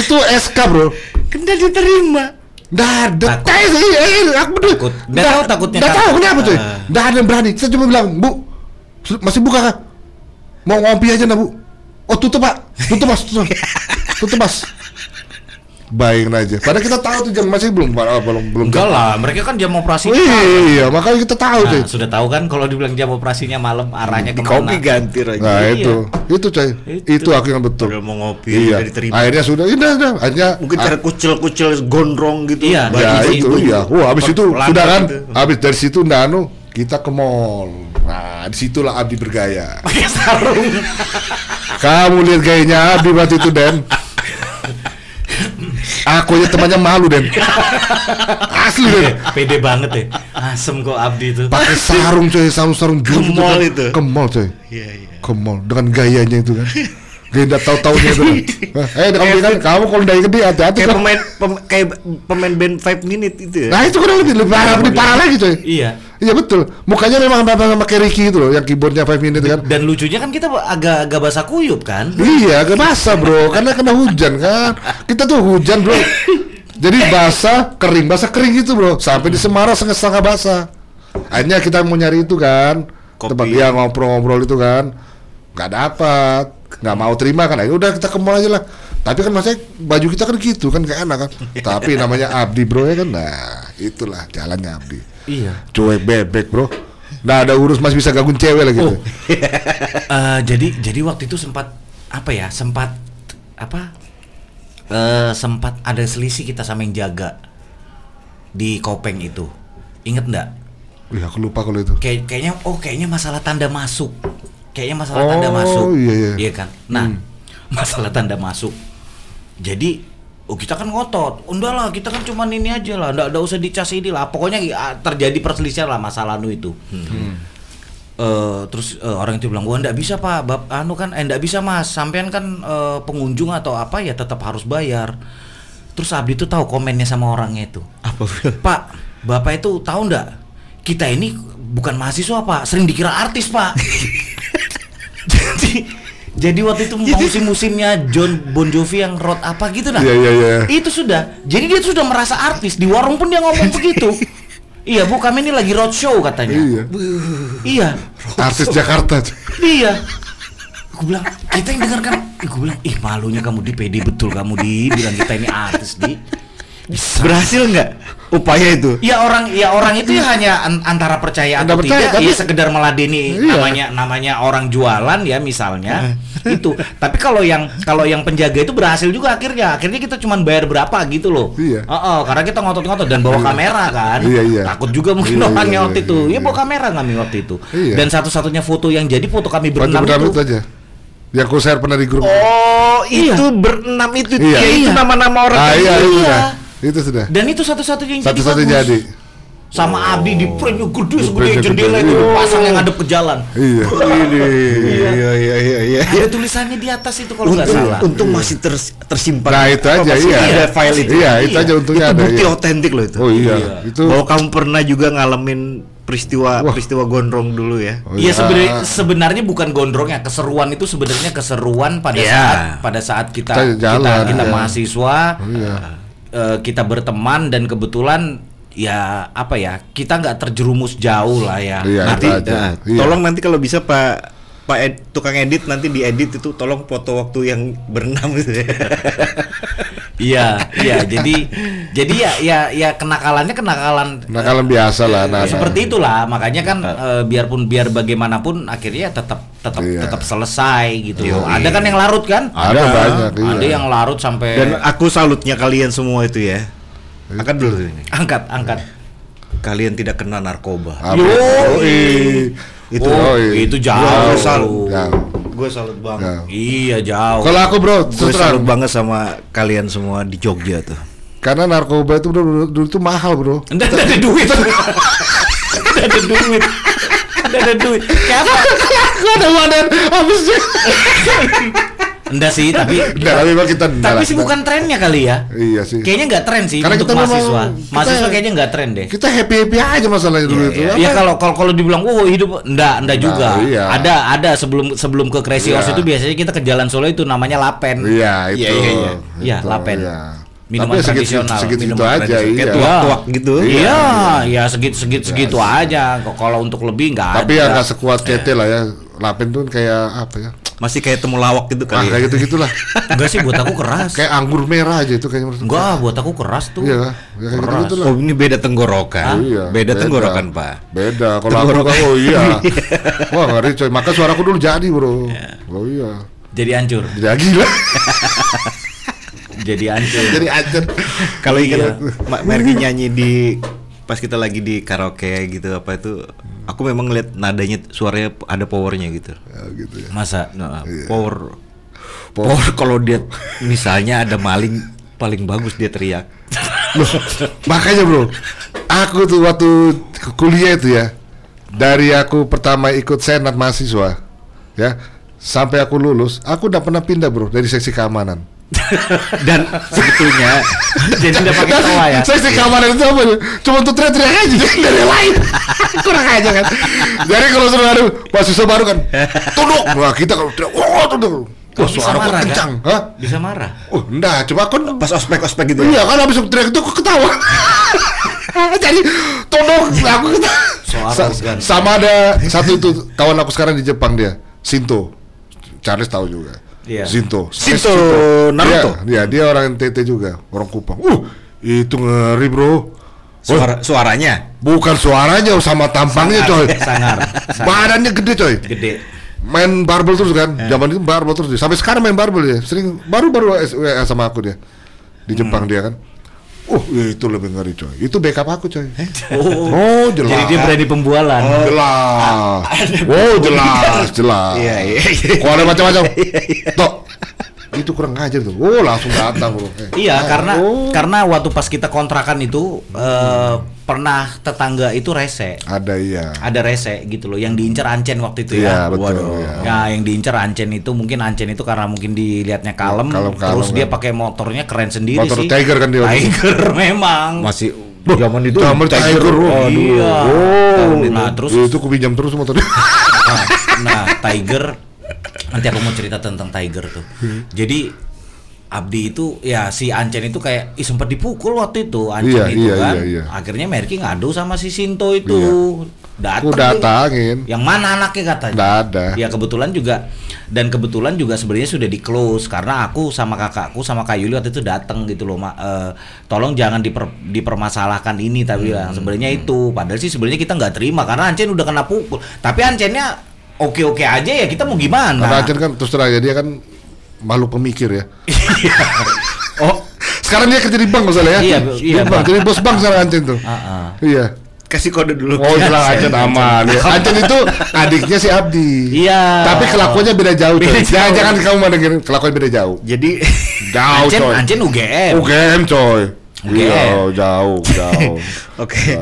itu SK bro. Kena diterima. Nggak ada, Takut. Eh, eh, eh. Takut. Nggak tahu takutnya Nggak kan. tahu kenapa coy. Ah. Nggak ada yang berani. Saya cuma bilang, bu, masih buka kah? Mau ngopi aja nah bu. Oh tutup pak, tutup mas, tutup, tutup mas. Bayangin aja. Padahal kita tahu tuh jam masih belum belum belum belum Enggak jam. lah, mereka kan jam operasi. Iya, makanya kita tahu Nah, tuh. sudah tahu kan kalau dibilang jam operasinya malam arahnya ke mana? kopi ganti aja. Nah, Iya. itu. Itu coy. Itu. Itu, aku yang betul. Padahal mau ngopi Iya. udah diterima. Akhirnya sudah, ini udah, akhirnya Mungkin ah, cara kucel-kucel gondrong gitu. Iya, ya itu ibu. iya. Wah, habis itu sudah kan, gitu. habis dari situ Nano kita ke mall. Nah, di situlah Abdi bergaya. Pakai sarung. Kamu lihat gayanya Abdi waktu itu Den. Aku aja temannya malu Den. Asli Den. Pede banget ya. Asem kok Abdi itu. Pakai sarung coy, sarung-sarung Ke jus mall kan. itu. Ke mall coy. Iya, iya. Ke mall dengan gayanya itu kan. Gaya nggak tahu-taunya itu. kan. Eh, kamu kan kamu kalau dari gede hati-hati Kayak kan. pemain pem- kayak pemain band 5 minute itu ya. Nah, itu kan lebih lebih parah, lebih parah lagi coy. Iya. Iya betul. Mukanya memang sama sama kayak Ricky itu loh, yang keyboardnya 5 minute kan. Dan lucunya kan kita agak agak basah kuyup kan. Iya, agak basah bro, karena kena hujan kan. Kita tuh hujan bro. Jadi basah, kering, basah kering gitu bro. Sampai di Semarang setengah-setengah basah. Akhirnya kita mau nyari itu kan. Kopi. Tempat dia ngobrol-ngobrol itu kan. Gak dapat, nggak mau terima kan. Ayo udah kita ke mall aja lah. Tapi kan maksudnya baju kita kan gitu kan gak enak kan. Tapi namanya Abdi bro ya kan. Nah, itulah jalannya Abdi. Iya. Cuek bebek bro. Nah ada urus masih bisa gangguin cewek lagi Oh. tuh. Eh, jadi jadi waktu itu sempat apa ya? Sempat apa? Eh sempat ada selisih kita sama yang jaga di Kopeng itu. Ingat nggak? Wih aku lupa kalau itu. Kayak kayaknya oh kayaknya masalah tanda masuk. Kayaknya masalah Oh, tanda masuk. iya, iya. kan? Nah, masalah tanda masuk. Jadi oh kita kan ngotot. Udah lah, kita kan cuman ini aja lah. Nggak usah dicas ini lah. Pokoknya terjadi perselisihan lah masalah anu itu. Eh, terus eh, orang itu bilang, wah nggak bisa pak, bab, anu kan, eh nggak bisa mas, sampean kan eh, pengunjung atau apa ya tetap harus bayar. Terus Abdi itu tahu komennya sama orangnya itu. Apa Pak, bapak itu tahu nggak? Kita ini bukan mahasiswa pak, sering dikira artis pak. jadi, jadi waktu itu musim-musimnya John Bon Jovi yang road apa gitu dah. Iya, iya, iya. Itu sudah. Jadi dia sudah merasa artis di warung pun dia ngomong begitu. Iya bu, kami ini lagi road show katanya. Iya. Iya, Artis Jakarta. iya. Gue bilang, kita yang dengar kan, gue bilang, ih malunya kamu di PD betul kamu di bilang kita ini artis di. Berhasil nggak upaya itu? Ya orang ya orang itu ya hanya an- antara percaya atau percaya, tidak, tapi- ya sekedar meladeni Iya. namanya namanya orang jualan ya misalnya itu. Tapi kalau yang kalau yang penjaga itu berhasil juga akhirnya. Akhirnya kita cuma bayar berapa gitu loh. Iya. Oh, karena kita ngotot-ngotot dan bawa kamera kan. Iya, iya. Takut juga mungkin Iya, orangnya iya, waktu iya, itu. iya, Ya bawa iya. kamera kami waktu itu. Iya. Dan satu-satunya foto yang jadi foto kami berenam itu. itu aja. Yang ku share pernah di grup. Oh, Iya. itu berenam itu. Iya. Ya, itu Iya. nama-nama orang. Ah, iya, Iya. Itu sudah. Dan itu satu-satunya yang Satu-satu jadi. bagus. jadi. Sama Abdi di print gede Di segede jendela gede. itu pasang yang ngadep ke jalan. Iya. Ini, Iya, iya, iya, iya. Ada tulisannya di atas itu kalau nggak salah. untung masih ters- tersimpan. Nah, itu aja, masih iya. Ada file itu. Iya, itu Iya. aja untungnya itu ada. bukti iya. otentik loh itu. Oh iya, Iya. itu. Bahwa kamu pernah juga ngalamin peristiwa Wah. peristiwa gondrong dulu ya. Oh, Iya iya. sebenarnya sebenarnya bukan gondrongnya keseruan itu sebenarnya keseruan pada Iya. saat pada saat kita Kita kita jalan, kita, iya. mahasiswa Oh, iya. Eh, kita berteman dan kebetulan ya apa ya kita nggak terjerumus jauh lah ya. Iya, nanti nah, Iya. tolong nanti kalau bisa Pak Pak ed- tukang edit nanti diedit itu tolong foto waktu yang berenam itu ya. Iya iya jadi jadi ya ya ya kenakalannya kenakalan Nakalan biasa lah. Nah, seperti itulah makanya kan eh, biarpun biar bagaimanapun akhirnya tetap tetap Iya. tetap selesai gitu Iya. loh. Ada kan yang larut kan? Ada banyak, iya. Ada yang larut sampai Dan aku salutnya kalian semua itu ya. Angkat dulu ini. angkat angkat. Kalian tidak kena narkoba. Apa? Itu Oh, Yoi. itu jauh. salut. Jauh. Gue salut banget. Jauh. Iya jauh. Kalau aku bro, Gue terus salut banget sama kalian semua di Jogja tuh. karena narkoba itu bro, dulu, dulu itu mahal bro. Enggak ada duit. Enggak ada duit. Enggak ada duit. Kayak apa? Gak ada wadah habisnya. Enggak sih, tapi Enggak, tapi memang kita enggak tapi sih bukan trennya kali ya. Iya sih. Kayaknya nggak tren sih Karena untuk kita memang- mahasiswa. kita- mahasiswa kayaknya nggak tren deh. Kita happy happy aja masalahnya dulu itu. Ya kalau kalau kalau dibilang oh hidup enggak enggak juga. iya. Ada ada sebelum sebelum ke Crazy Iya. Horse itu biasanya kita ke Jalan Solo itu namanya Lapen. Iya itu. Iya, iya, iya. Iya, Itu, lapen. iya. Minuman Tapi segitu, tradisional, segitu, minuman aja tradisional. iya. Kayak tuak-tuak gitu. Iya, ya segitu segitu segitu aja. Kok Kalau untuk lebih nggak Tapi ada. ya nggak sekuat CT lah ya. Lapen tuh kayak apa ya? Masih kayak temulawak gitu Ah, kali. ya. kayak gitu gitulah. Enggak sih buat aku keras. kayak anggur merah aja itu kayaknya. menurut Enggak, buat aku keras tuh. Iya, ya, kayak gitu Keras. gitulah. Oh, ini beda tenggorokan. Iya, beda, tenggorokan, Pak. Beda. Kalau aku kan, oh iya. Wah ngeri coy. Maka suaraku dulu jadi bro. Oh iya. Jadi hancur. Jadi gila. Jadi hancur. jadi ajar. Kalau Iya. ingat Ma- Mergi nyanyi di pas kita lagi di karaoke gitu apa itu aku memang ngeliat nadanya suaranya ada powernya gitu. Ya, gitu ya. Masa Nah, Iya. power power kalau dia misalnya ada maling paling bagus dia teriak. Loh, makanya bro, aku tuh waktu kuliah itu ya, dari aku pertama ikut senat mahasiswa, ya, sampai aku lulus, aku udah pernah pindah bro dari seksi keamanan. dan sebetulnya jadi udah pakai tawa ya. Seksi keamanan itu apa? ya? Cuma untuk teriak-teriak aja, dari lain. Kurang aja kan. Jadi kalau suruh aduh, mahasiswa baru kan, tunduk. Wah kita kalau teriak, wah tunduk. Wah suara kok marah, kencang, kan? hah? Bisa marah. Oh, enggak, coba kan Pas ospek-ospek gitu. ya? Iya kan habis teriak itu aku ketawa. Jadi tolong aku ketawa. Sa- sama ada satu itu kawan aku sekarang di Jepang dia, Shinto. Charles tahu juga. Shinto. Shinto Dia- Naruto. Iya, dia orang NTT juga, orang Kupang. Uh, itu ngeri, Bro. Suara suaranya. Bukan suaranya sama tampangnya, coy. Sangar. sangar. Badannya gede, coy. Gede. Main barbel terus kan. Zaman itu barbel terus dia. Sampai sekarang main barbel dia. Sering baru-baru WA sama aku dia. Di Jepang dia kan. Uh, itu lebih ngeri coy. Itu backup aku coy. Oh, jelas. Jadi dia berani pembualan. Jelas. Oh, jelas, jelas. Iya, iya, iya. Kalau ada macam-macam. Tok. Itu kurang ngajar tuh. Oh, langsung datang bro. Eh, Iya, ah, karena oh. karena waktu pas kita kontrakan itu eh, pernah tetangga itu rese. ada iya. Ada rese gitu loh yang diincar Ancen waktu itu Iya, ya. betul, iya. Ya, yang diincar Ancen itu mungkin Ancen itu karena mungkin dilihatnya kalem, Kalem-kalem, terus dia kan. pakai motornya keren sendiri Motor sih. Tiger kan dia. Tiger memang. Masih zaman itu Zaman Tiger. Oh, iya. Oh, Nah, terus itu aku pinjam terus motornya. nah, nah, Tiger nanti aku mau cerita tentang Tiger tuh. Hmm. Jadi Abdi itu ya si Ancen itu kayak ih sempat dipukul waktu itu Ancen Iya, itu iya, kan. iya, iya. Akhirnya Merki ngadu sama si Sinto itu. Aku Datang. datangin. Yang mana anaknya katanya? Nggak ada. Ya kebetulan juga dan kebetulan juga sebenarnya sudah di close karena aku sama kakakku sama Kak Yuli waktu itu datang gitu loh, Ma. Eh, tolong jangan diper- dipermasalahkan ini tapi Hmm. ya sebenarnya itu. Padahal sih sebenarnya kita nggak terima karena Ancen udah kena pukul. Tapi Ancennya oke-oke aja ya kita mau gimana? Karena kan terus terang ya dia kan makhluk pemikir ya. oh, Sekarang dia kerja di bank misalnya ya. Iya, di iya, bank. Bang. Jadi bos bank sekarang Ancen tuh. ah, ah. Iya. kasih kode dulu. Oh jelas Ancen aman ya. Ancen itu adiknya si Abdi. Iya. Tapi kelakuannya beda jauh. Beda jauh. Jangan jangan kamu mau dengerin kelakuannya beda jauh. Jadi Jauh Ancen, coy. Ancen UGM. UGM coy. UGM. Iya, jauh, jauh. oke.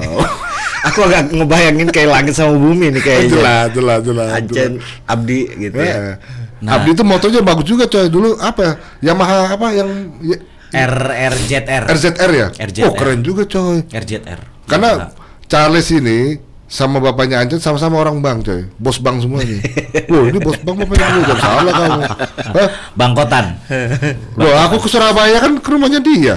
Aku agak ngebayangin kayak langit sama bumi nih kayaknya. jelas, jelas, jelas. Ancen Abdi gitu ya. Eh. Nah. Abdi itu motornya bagus juga coy. Dulu apa? ya? Yamaha apa yang ya- RRZR. RZR ya? RZR. Oh keren juga coy. RZR. Karena Charles ini sama bapaknya Ancen sama-sama orang bank coy. Bos bank semua nih. Loh ini bos bank bapaknya gue jangan salah kamu. Hah? Bangkotan. Loh aku ke Surabaya kan ke rumahnya dia.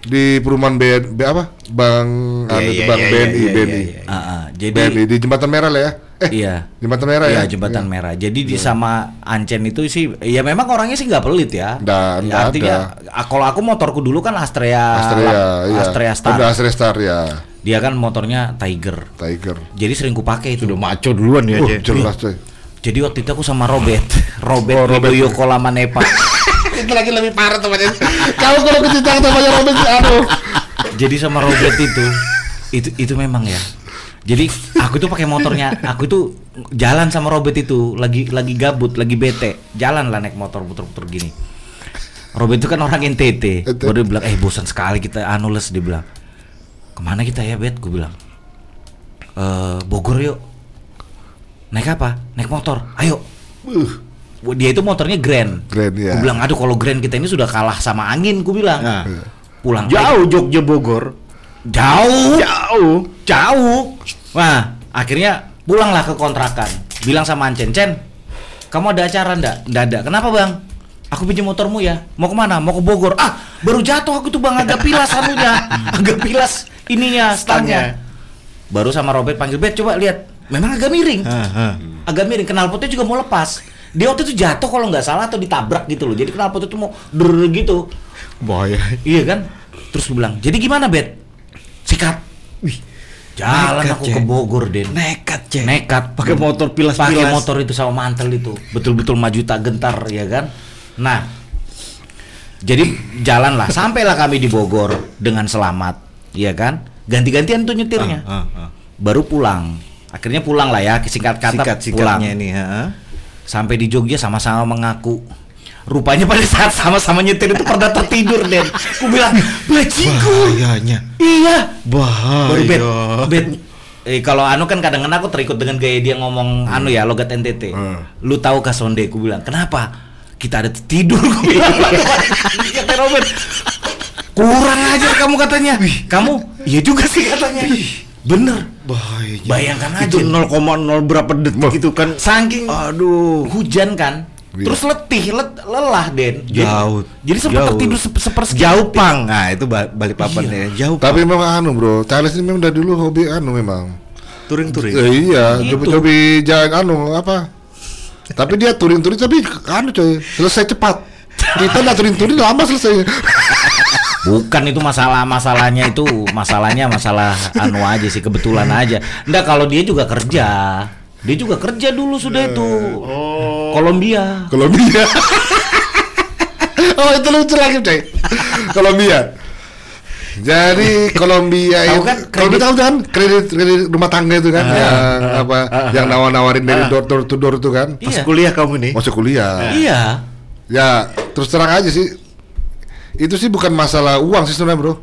Di perumahan B, B apa? Bang Iya, anu, iya, Bang iya, BNI, iya, iya, BNI. iya, iya. Ah, ah. Jadi BNI di Jembatan Merah lah ya. Eh, Iya. Jembatan Merah Iya, ya. jembatan Iya. merah. Jadi di sama Ancen itu sih, ya memang orangnya sih nggak pelit ya. Nggak- Ya, artinya, ah, kalau aku motorku dulu kan Astrea, Astrea, iya. Astrea Star. Udah Astrea Star ya. Dia kan motornya Tiger. Tiger. Jadi sering ku pakai itu. Udah maco duluan ya, Oh, Cen. jelas coy. Jadi waktu itu aku sama Robert, Robert, Oh, Robert. Widoyo Kolamanepa. itu lagi lebih parah temannya. Kamu kalau kecintaan temannya Robin aduh. Jadi sama Robert itu, itu itu memang ya. Jadi aku tuh pakai motornya, aku tuh jalan sama Robert itu lagi lagi gabut, lagi bete, jalan lah naik motor puter-puter gini. Robert itu kan orang NTT, baru dia bilang, eh bosan sekali kita anules dia bilang, ke mana kita ya bet? Gue bilang, eh Bogor yuk. Naik apa? Naik motor. Ayo. Wah, Dia itu motornya Grand. Grand, ya. Gue bilang, aduh kalau Grand kita ini sudah kalah sama angin, gue bilang. Nah. Pulang Jauh Jogja Bogor. Jauh, Jauh. jauh. Nah, akhirnya pulanglah ke kontrakan. Bilang sama Ancen, Cen, kamu ada acara ndak? Ndak ada. Kenapa bang? Aku pinjam motormu ya. Mau ke mana? Mau ke Bogor. Ah, baru jatuh aku tuh bang. Agak pilas anunya. Agak pilas ininya, stangnya. Baru sama Robert panggil Bet, coba lihat. Memang agak miring. Agak miring knalpotnya juga mau lepas dia waktu itu jatuh kalau nggak salah atau ditabrak gitu loh. Jadi knalpot itu mau dur gitu? Bahaya. iya kan? Terus gue bilang jadi gimana bet sikat. Wih, jalan Nekat, aku Cek. ke Bogor den. Nekat, Cek. nekat. Pakai motor pilas-pilas. pakai motor itu sama mantel itu. Betul-betul maju tak gentar ya kan? Nah jadi jalanlah. Sampailah kami di Bogor dengan selamat ya kan? Ganti-gantian tuh nyetirnya. Ah, ah, ah. baru pulang. Akhirnya pulang lah ya singkat kata pulang. Sikat-sikatnya nih, ha? Sampai di Jogja sama-sama mengaku. Rupanya pada saat sama-sama nyetir itu pernah tertidur Den. Aku bilang bajingan Bahayanya. iya. Baru Bahaya. bet. Eh, kalau anu kan kadang-kadang aku terikut dengan gaya dia ngomong anu ya logat NTT Hmm. lu tahu kah sonde? Aku bilang kenapa? Kita ada tidur aku bilang kata Robert. Kurang ajar kamu katanya. Kamu? Iya juga sih katanya bener Bahayanya. Bayangkan aja. Itu 0,0 berapa detik itu kan. saking Aduh. hujan kan Iya. terus letih let- lelah Den Jadi- Jauh. jadi sempat Jauh. tertidur sep sepersekian Jauh detik. pang. Nah, itu ba- balik papan Iya. ya. Jauh. Tapi memang anu bro, Charles ini memang dari dulu hobi anu memang. touring-touring. Eh, iya, coba-coba jalan anu apa? Tapi dia touring-touring tapi anu coy, selesai cepat. Kita nggak touring-touring lama selesai. bukan itu masalah masalahnya itu masalahnya masalah anu aja sih kebetulan aja enggak kalau dia juga kerja dia juga kerja dulu sudah itu Oh. Kolombia Kolombia. oh itu lucu lagi coy. Kolombia. Jadi Kolombia itu kan kredit- tahu kan kredit kredit rumah tangga itu kan yang apa yang nawar-nawarin dari door, door to door itu kan Pas Iya. kuliah kamu nih. masuk kuliah. iya Ya, terus terang aja sih. Itu sih bukan masalah uang sih sebenarnya, Bro.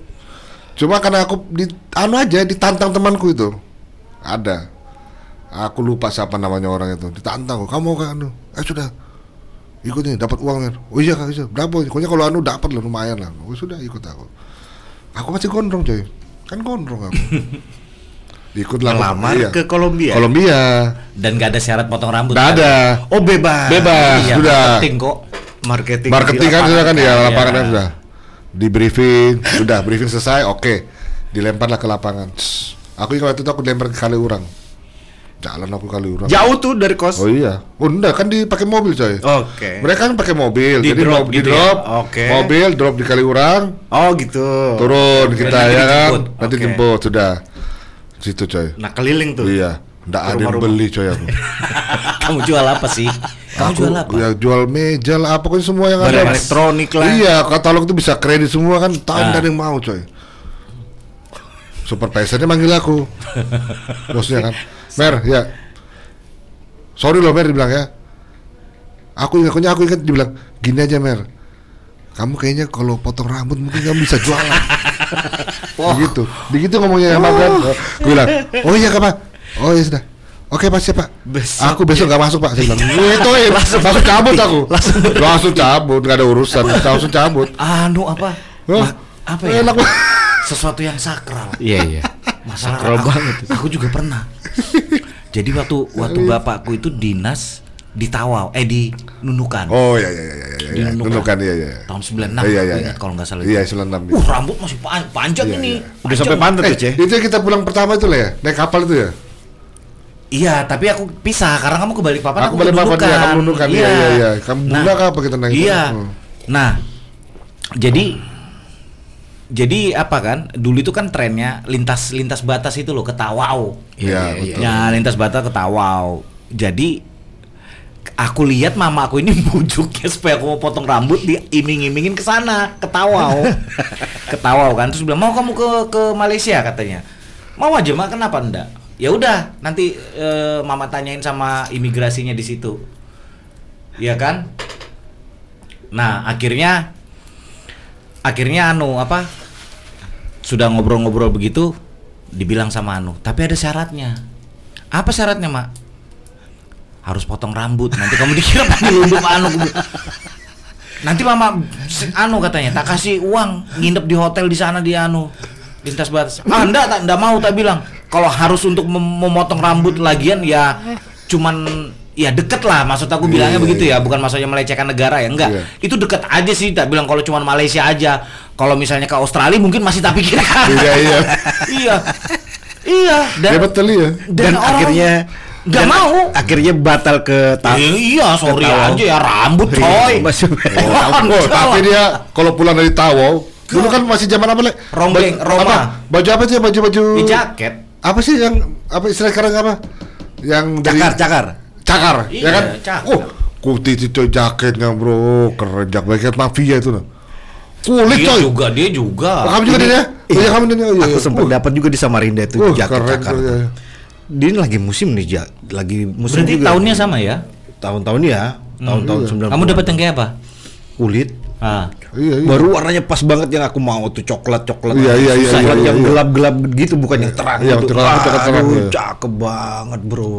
Cuma karena aku di anu aja ditantang temanku itu. Ada. Aku lupa siapa namanya orang itu. Ditantang, kamu kan anu. Eh sudah. Ikut nih, dapat uang kan. Oh iya, Kak, iya. Berapa? Pokoknya kalau anu dapat lah lumayan lah. Oh sudah ikut aku. Aku masih gondrong, coy. Kan gondrong aku. Ikut lah. Melamar iya. ke Kolombia. Kolombia. dan gak ada syarat potong rambut kan? ada. Oh, bebas. Bebas. iya, sudah. marketing kok Marketing. marketing kan sudah kan ya Iya. lapangannya sudah di briefing sudah briefing selesai oke dilemparlah ke lapangan aku ingat waktu itu aku dilempar ke Kaliurang jalan aku Kaliurang Jauh tuh dari kos. oh iya oh enggak kan dipakai mobil coy Oke. mereka kan pakai mobil Di jadi drop mob- gitu di drop ya? Oke. mobil drop di Kaliurang Oh, gitu. turun kita nanti ya kan nanti Oke. jemput sudah situ coy Nah, keliling tuh. iya enggak ada yang beli coy aku kamu jual apa sih kamu Aku jual apa ya jual meja lah apa pokoknya semua yang Barang ada elektronik lah. Iya, katalog itu bisa kredit semua kan, tahu Ah. nggak ada yang mau coy. Supervisornya manggil aku, bosnya kan, Mer, ya, sorry loh Mer dibilang ya. Aku ingat, aku ingat dibilang gini aja Mer, kamu kayaknya kalau potong rambut mungkin kamu bisa jualan. Begitu, begitu ngomongnya sama kan. Gue bilang, oh iya kak oh iya sudah. Oke pak siapa? Besok aku besok nggak masuk pak. Saya bilang, itu ya langsung, langsung cabut aku. Langsung, langsung cabut, nggak ada urusan, langsung cabut. anu apa? Ma- apa ya Enak sesuatu yang sakral Iya, iya. masalah Sakral aku, banget. aku juga pernah jadi waktu waktu bapakku itu dinas di Tawau eh di Nunukan Oh iya iya iya iya iya. Di iya. Nunukan. Nunukan iya iya. tahun 96 Iya iya iya. ingat kalau nggak salah Iya itu. 96. uh rambut masih pan- panjang Iya, ini iya. Udah Panjang. sampai pantat Eh, tuh, Ce. itu kita pulang pertama itu lah ya, naik kapal itu ya. Iya tapi aku pisah karena kamu ke Balikpapan Aku Balikpapan, ke iya, kamu Nunukan, iya, iya, iya. Kamu Bulak apa kita naik itu? iya Hmm. nah jadi jadi apa kan dulu itu kan trennya lintas lintas batas itu loh ke Tawau Iya, betul. Ya lintas batas ke Tawau. Jadi aku lihat mama aku ini bujuknya supaya aku mau potong rambut diiming-imingin ke sana, ke Tawau. ke Tawau kan terus bilang mau kamu ke ke Malaysia katanya. Mau aja mak kenapa enggak? Ya udah nanti eh, mama tanyain sama imigrasinya di situ. Iya kan? Nah, akhirnya akhirnya anu apa? Sudah ngobrol-ngobrol begitu dibilang sama anu, tapi ada syaratnya. Apa syaratnya, Mak? Harus potong rambut. Nanti kamu dikira penyelundup anu. Nanti mama anu katanya, tak kasih uang nginep di hotel di sana di anu lintas batas. Ah, enggak, tak enggak mau tak bilang. Kalau harus untuk mem- memotong rambut lagian ya cuman ya deket lah maksud aku bilangnya Iya, begitu iya. ya bukan maksudnya melecehkan negara ya enggak Iya. itu deket aja sih tak bilang kalau cuman Malaysia aja kalau misalnya ke Australia mungkin masih tak pikirkan Iya iya. iya iya dan Ya betul ya. Dan orang- akhirnya Nggak Dan mau. Akhirnya batal ke ta- Eh, iya, sorry Ketawa. aja ya rambut Iya, coy. masuk. Oh, tapi dia kalau pulang dari Tawau, dulu kan masih zaman apa, Le? Rombeng, Baju- Roma. apa? Baju apa sih? Baju-baju Di jaket. Apa sih yang apa istilah sekarang apa? Yang dari Cakar, cakar. Cakar, Iya, ya kan? cakar. Oh, kuti itu jaketnya, Bro. Keren jaket mafia itu nah. Kulit Dia coy. juga, dia juga. Oh, kamu juga dia ya? Oh, iya, kamu dia. Oh, iya, Aku iya. sempat Uh, dapat juga di Samarinda itu uh, jaket keren cakar. iya, iya. Dia ini lagi musim nih, Ja. lagi musim Berarti juga. tahunnya sama ya? tahun-tahun ya, tahun-tahun iya. 90. Kamu dapat yang kayak apa? kulit. Ah. Iya, iya. Baru warnanya pas banget yang aku mau tuh coklat-coklat. Iya, iya, iya, Susah iya, yang iya, iya. gelap-gelap gitu bukan yang terang Iya, gitu. terang, terang, terang, Aduh, iya. cakep banget, Bro.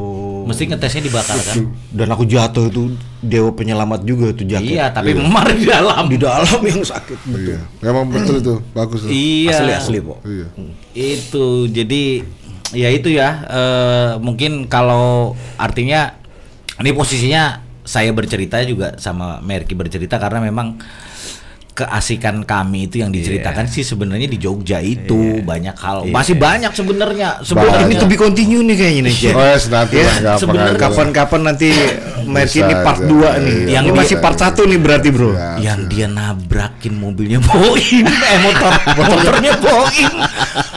Mesti ngetesnya dibakar kan? Dan aku jatuh itu dewa penyelamat juga tuh jaket. Iya, tapi memar di dalam. Di dalam yang sakit betul. Iya. Memang betul itu. Bagus tuh. Iya. Asli asli, Pok. Iya. Itu jadi ya itu ya eh, mungkin kalau artinya ini posisinya saya bercerita juga sama Merky bercerita karena memang keasikan kami itu yang diceritakan sih sebenarnya di Jogja itu banyak hal masih banyak sebenarnya Ini sebenarnya to be continue nih kayaknya nih. Oh, ya, nanti Ya, lah, gampang sebenarnya. Kapan-kapan nanti Mercy ini part aja. 2 nih. Iya, Yang bisa masih part 1 nih berarti, Bro. Iya. yang dia nabrakin mobilnya Boim eh motor motornya Boim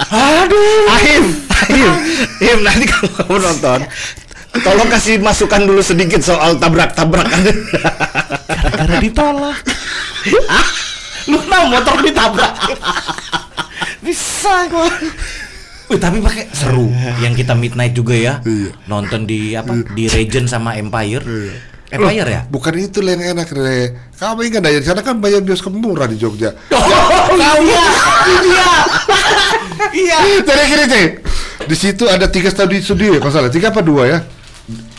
aduh Ahim, Ahim, Ahim nanti kalau kamu nonton Tolong kasih masukan dulu sedikit soal tabrak-tabrakan. karena ditolak Ah, lu tahu motor ditabrak? Bisa kok Wih, tapi pakai seru. Yang kita midnight juga ya. Iya. nonton di apa? Di Regent sama Empire. Empire ya? Bukan itu lah yang enak, Re. Kamu ingat dari sana kan bayar bioskop murah di Jogja. oh iya. iya. Iya. Jadi gini, Cek. Di situ ada tiga studio studio, ya, kalau salah. Tiga apa dua ya?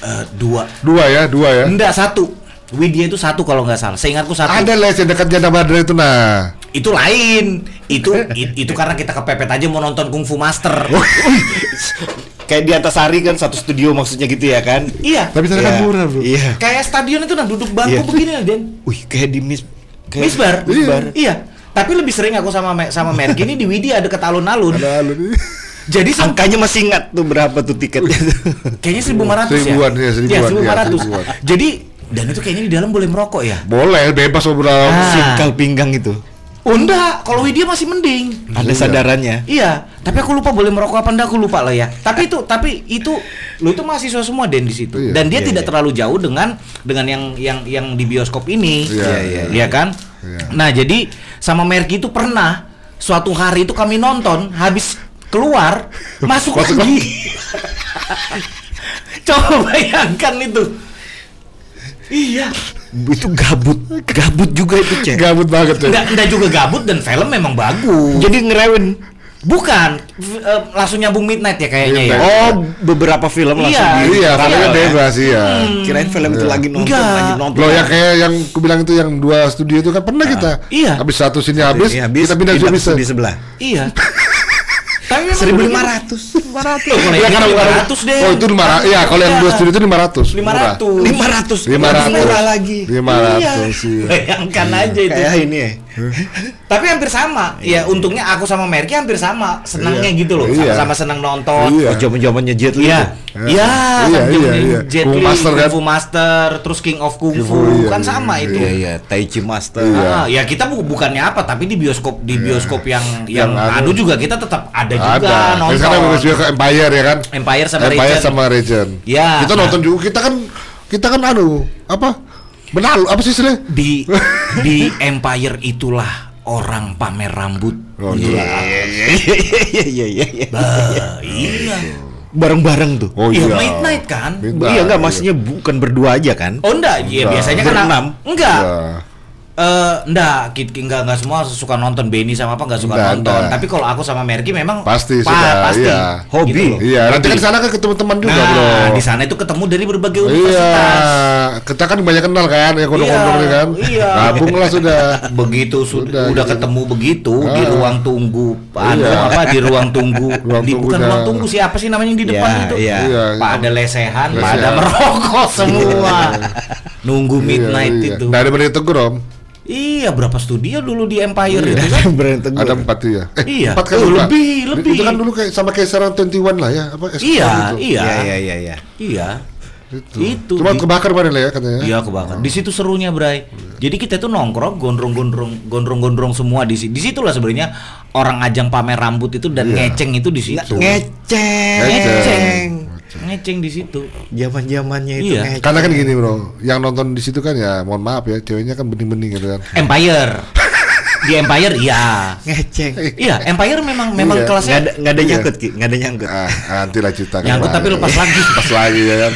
Eh, dua. Dua ya, dua ya. enggak satu Widya itu satu kalau nggak salah seingatku satu Ada les yang dekat Jana Badra itu nah. itu lain itu it- itu karena kita kepepet aja mau nonton kungfu master Kayak di Antasari kan satu studio maksudnya gitu ya kan? iya Tapi sana kan Iya. murah, Bro. Iya. kayak stadion itu nah duduk bangku Iya. begini nah Den Wih, kayak di Miss kayak Misbar. Misbar. Iya. Tapi lebih sering aku sama Me- sama Merki ini di Widya deket alun-alun. Ada alun. Jadi Angkanya masih ingat tuh berapa tuh tiketnya kayaknya 1500 ya. Seribuan, ya, seribuan, Iya, ya, 1500. seribuan. Jadi dan itu kayaknya di dalam boleh merokok ya? Boleh, bebas ngobrol. Ah. Singkal pinggang itu. Oh enggak, kalau Widya masih mending. Ada sadarannya. Iya, tapi aku lupa boleh merokok apa enggak aku lupa lah ya. Tapi itu tapi itu lu itu mahasiswa semua Den di situ. Iya. Dan dia Iya, tidak iya. terlalu jauh dengan dengan yang yang yang di bioskop ini. Iya, iya, Iya iya. kan? Iya. Nah, jadi sama Merki itu pernah suatu hari itu kami nonton habis keluar masuk, Masuk lagi. Coba bayangkan itu. Iya. Itu gabut. Gabut juga itu, Cek. Gabut banget ya. Enggak, enggak juga gabut dan film memang bagus. Jadi ngerewen. Bukan, eh, langsung nyambung midnight ya kayaknya ya. Midnight. Oh, beberapa film langsung Iya. di- Iya, Iya. filmnya bebas iya. Kirain film itu Iya. lagi nonton, Enggak. lagi nonton. Loh yang kayak yang aku bilang itu yang dua studio itu kan pernah kita. iya. Habis satu sini habis, habis, kita pindah pindah studio bisa. di sebelah. Iya. Tapi memang 1500. 500. Kalau Iya, yang karena- 500 deh. Oh itu 500. Iya, kalau yang dua studio itu 500. 500. 500. 500. Lebih murah lagi. 500 iya. Bayangkan aja itu. Kayak ini ya. Tapi hampir sama. Ya untungnya aku sama Merky hampir sama. Senangnya Iya. gitu loh. Iya. Sama-sama senang nonton. Iya. Oh, zaman-zamannya Jet Li. Iya. Iya. Iya, Iya, iya, iya. Jet Kung Li, Master kan? Kung Fu Master, terus King of Kung Fu, iya, kan iya, sama itu. Iya, iya, Tai Chi Master. Iya. Ah, ya kita bu- bukannya apa, tapi di bioskop di bioskop yang yang, Yang anu anu. juga kita tetap ada juga Ada. nonton. Harus juga ke Empire ya kan? Empire sama Empire sama Regent. Ya. Kita nonton juga. Kita kan kita kan anu apa? Benalu apa sih istilahnya? di di Empire itulah orang pamer rambut. Oh, Iya, iya, iya, iya, iya, iya. Bah, iya. Bareng-bareng tuh. Oh Iya, iya. midnight kan? Midnight, iya enggak, maksudnya bukan berdua aja kan? Oh enggak, iya biasanya kan Berenam. enggak. Iya. Eh, enggak, ki- ki- enggak enggak semua suka nonton Benny sama apa enggak suka Enggak, nonton. enggak. Tapi kalau aku sama Merky memang Pasti pa- sudah, pasti. iya. Hobi. Gitu loh. Iya, nanti kan di sana kan ketemu teman juga, Nah, Bro. di sana itu ketemu dari berbagai Iya, universitas. kita kan banyak kenal kan, ya kodok-kodok Iya, kan. iya. Gabunglah sudah. Begitu sudah Sudah, udah gitu. ketemu begitu di Ah. ruang tunggu anu Iya. apa di ruang tunggu Ruang di bukan ruang tunggu sih apa sih namanya yang di depan Iya, itu iya. Iya, pada lesehan Lesehan. pada merokok semua nunggu Iya, midnight iya. itu Nah, ada berita om. Iya, berapa studio dulu di Empire Iya. itu kan? Brand teguh. Ada empat tuh ya. Eh, Iya. empat kan Oh, lebih, lebih. Itu kan dulu kayak sama kayak sekarang 21 lah ya, apa? Iya, itu. iya. Iya iya iya iya. Iya. Itu. Itu. Cuma Di- kebakar kemarin lah ya katanya. Iya kebakar. Di situ serunya, Bray. Jadi kita tuh nongkrong, gondrong-gondrong, gondrong-gondrong semua di situ. Di situlah sebenarnya orang ajang pamer rambut itu dan Iya. ngeceng itu di situ. Ngeceng. Ngeceng. Ngeceng di situ. Zaman-zamannya itu Iya. ngeceng. Karena kan gini bro, yang nonton di situ kan ya, mohon maaf ya, ceweknya kan bening-bening gitu kan. Empire. Di Empire iya. ngeceng. Iya, Empire memang memang Iya. kelasnya Nggak ada nggak ada Iya. nyangkut Ki, nggak ada nyangkut. Ah, nanti lah cerita. Nyangkut tapi lepas lagi. Lepas lagi ya kan.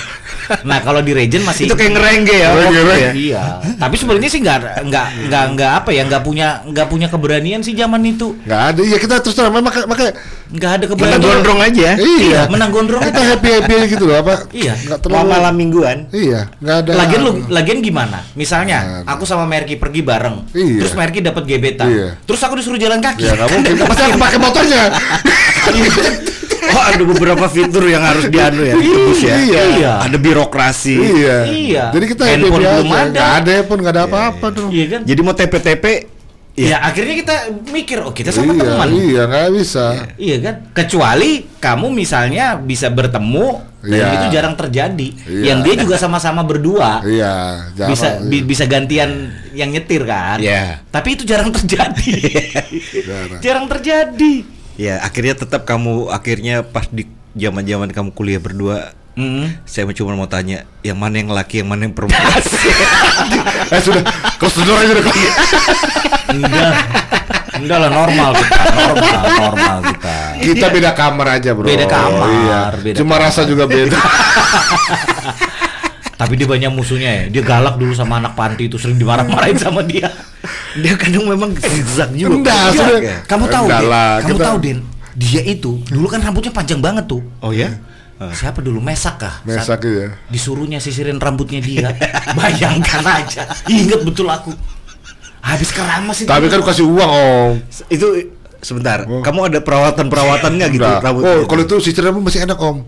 Nah, kalau di Regent masih Itu kayak ngerengge ya. Ngerengge, ya. Iya, tapi sebenarnya sih nggak nggak nggak nggak apa ya nggak punya nggak punya keberanian sih zaman itu Nggak ada, iya kita terus terang, makanya, makanya nggak ada keberanian. gondrong aja. iya, menang gondrong. Kita happy happy gitu loh apa? Iya. Nggak Mau terlalu. malam mingguan. Iya, nggak ada. Lagian lu lagian gimana? Misalnya aku sama Merki pergi bareng, Iya. terus Merki dapat gebetan, Iya. terus aku disuruh jalan kaki. Ya nggak mungkin. Pasti aku pakai motornya. Oh ada beberapa fitur yang harus dianu ya, ditebus ya. Iya. Iya. Ada birokrasi. iya. Iya. Jadi kita Handphone belum ada. Nggak ada pun nggak ada apa-apa tuh. Iya kan? Jadi mau TP-TP Ya akhirnya kita mikir, oh kita sama Iya, teman. iya nggak bisa. Iya kan? Kecuali kamu misalnya bisa bertemu dan Iya. itu jarang terjadi. Iya. Yang dia juga sama-sama berdua. Iya, jarang. bisa bi- bisa gantian yang nyetir kan? Iya. Tapi itu jarang terjadi. Jarang. jarang terjadi. Ya akhirnya tetap kamu akhirnya pas di zaman-zaman kamu kuliah berdua Mm. saya cuma mau tanya yang mana yang laki yang mana yang perempuan Eh sudah, the door aja udah. Enggak. Enggak lah normal kita, normal, normal kita. Kita beda kamar aja bro. Beda kamar, Iya. beda Cuma kamar. rasa juga beda. Tapi dia banyak musuhnya ya. Dia galak dulu sama anak panti itu sering dimarah-marahin sama dia. dia kadang memang zigzag juga Enggak, Zigzag sudah. ya? Kamu tahu, lah, Kamu kita- tahu, Den? Dia itu dulu kan rambutnya panjang banget tuh. oh ya Siapa dulu Mesak kah? Mesak Saat ya. Disuruhnya sisirin rambutnya dia. Bayangkan aja. Ingat betul aku. Habis keramas itu. Tapi kan kasih uang om. itu sebentar Oh. kamu ada perawatan perawatannya gitu Enggak. rambut Oh kalau itu sisir rambut masih enak om.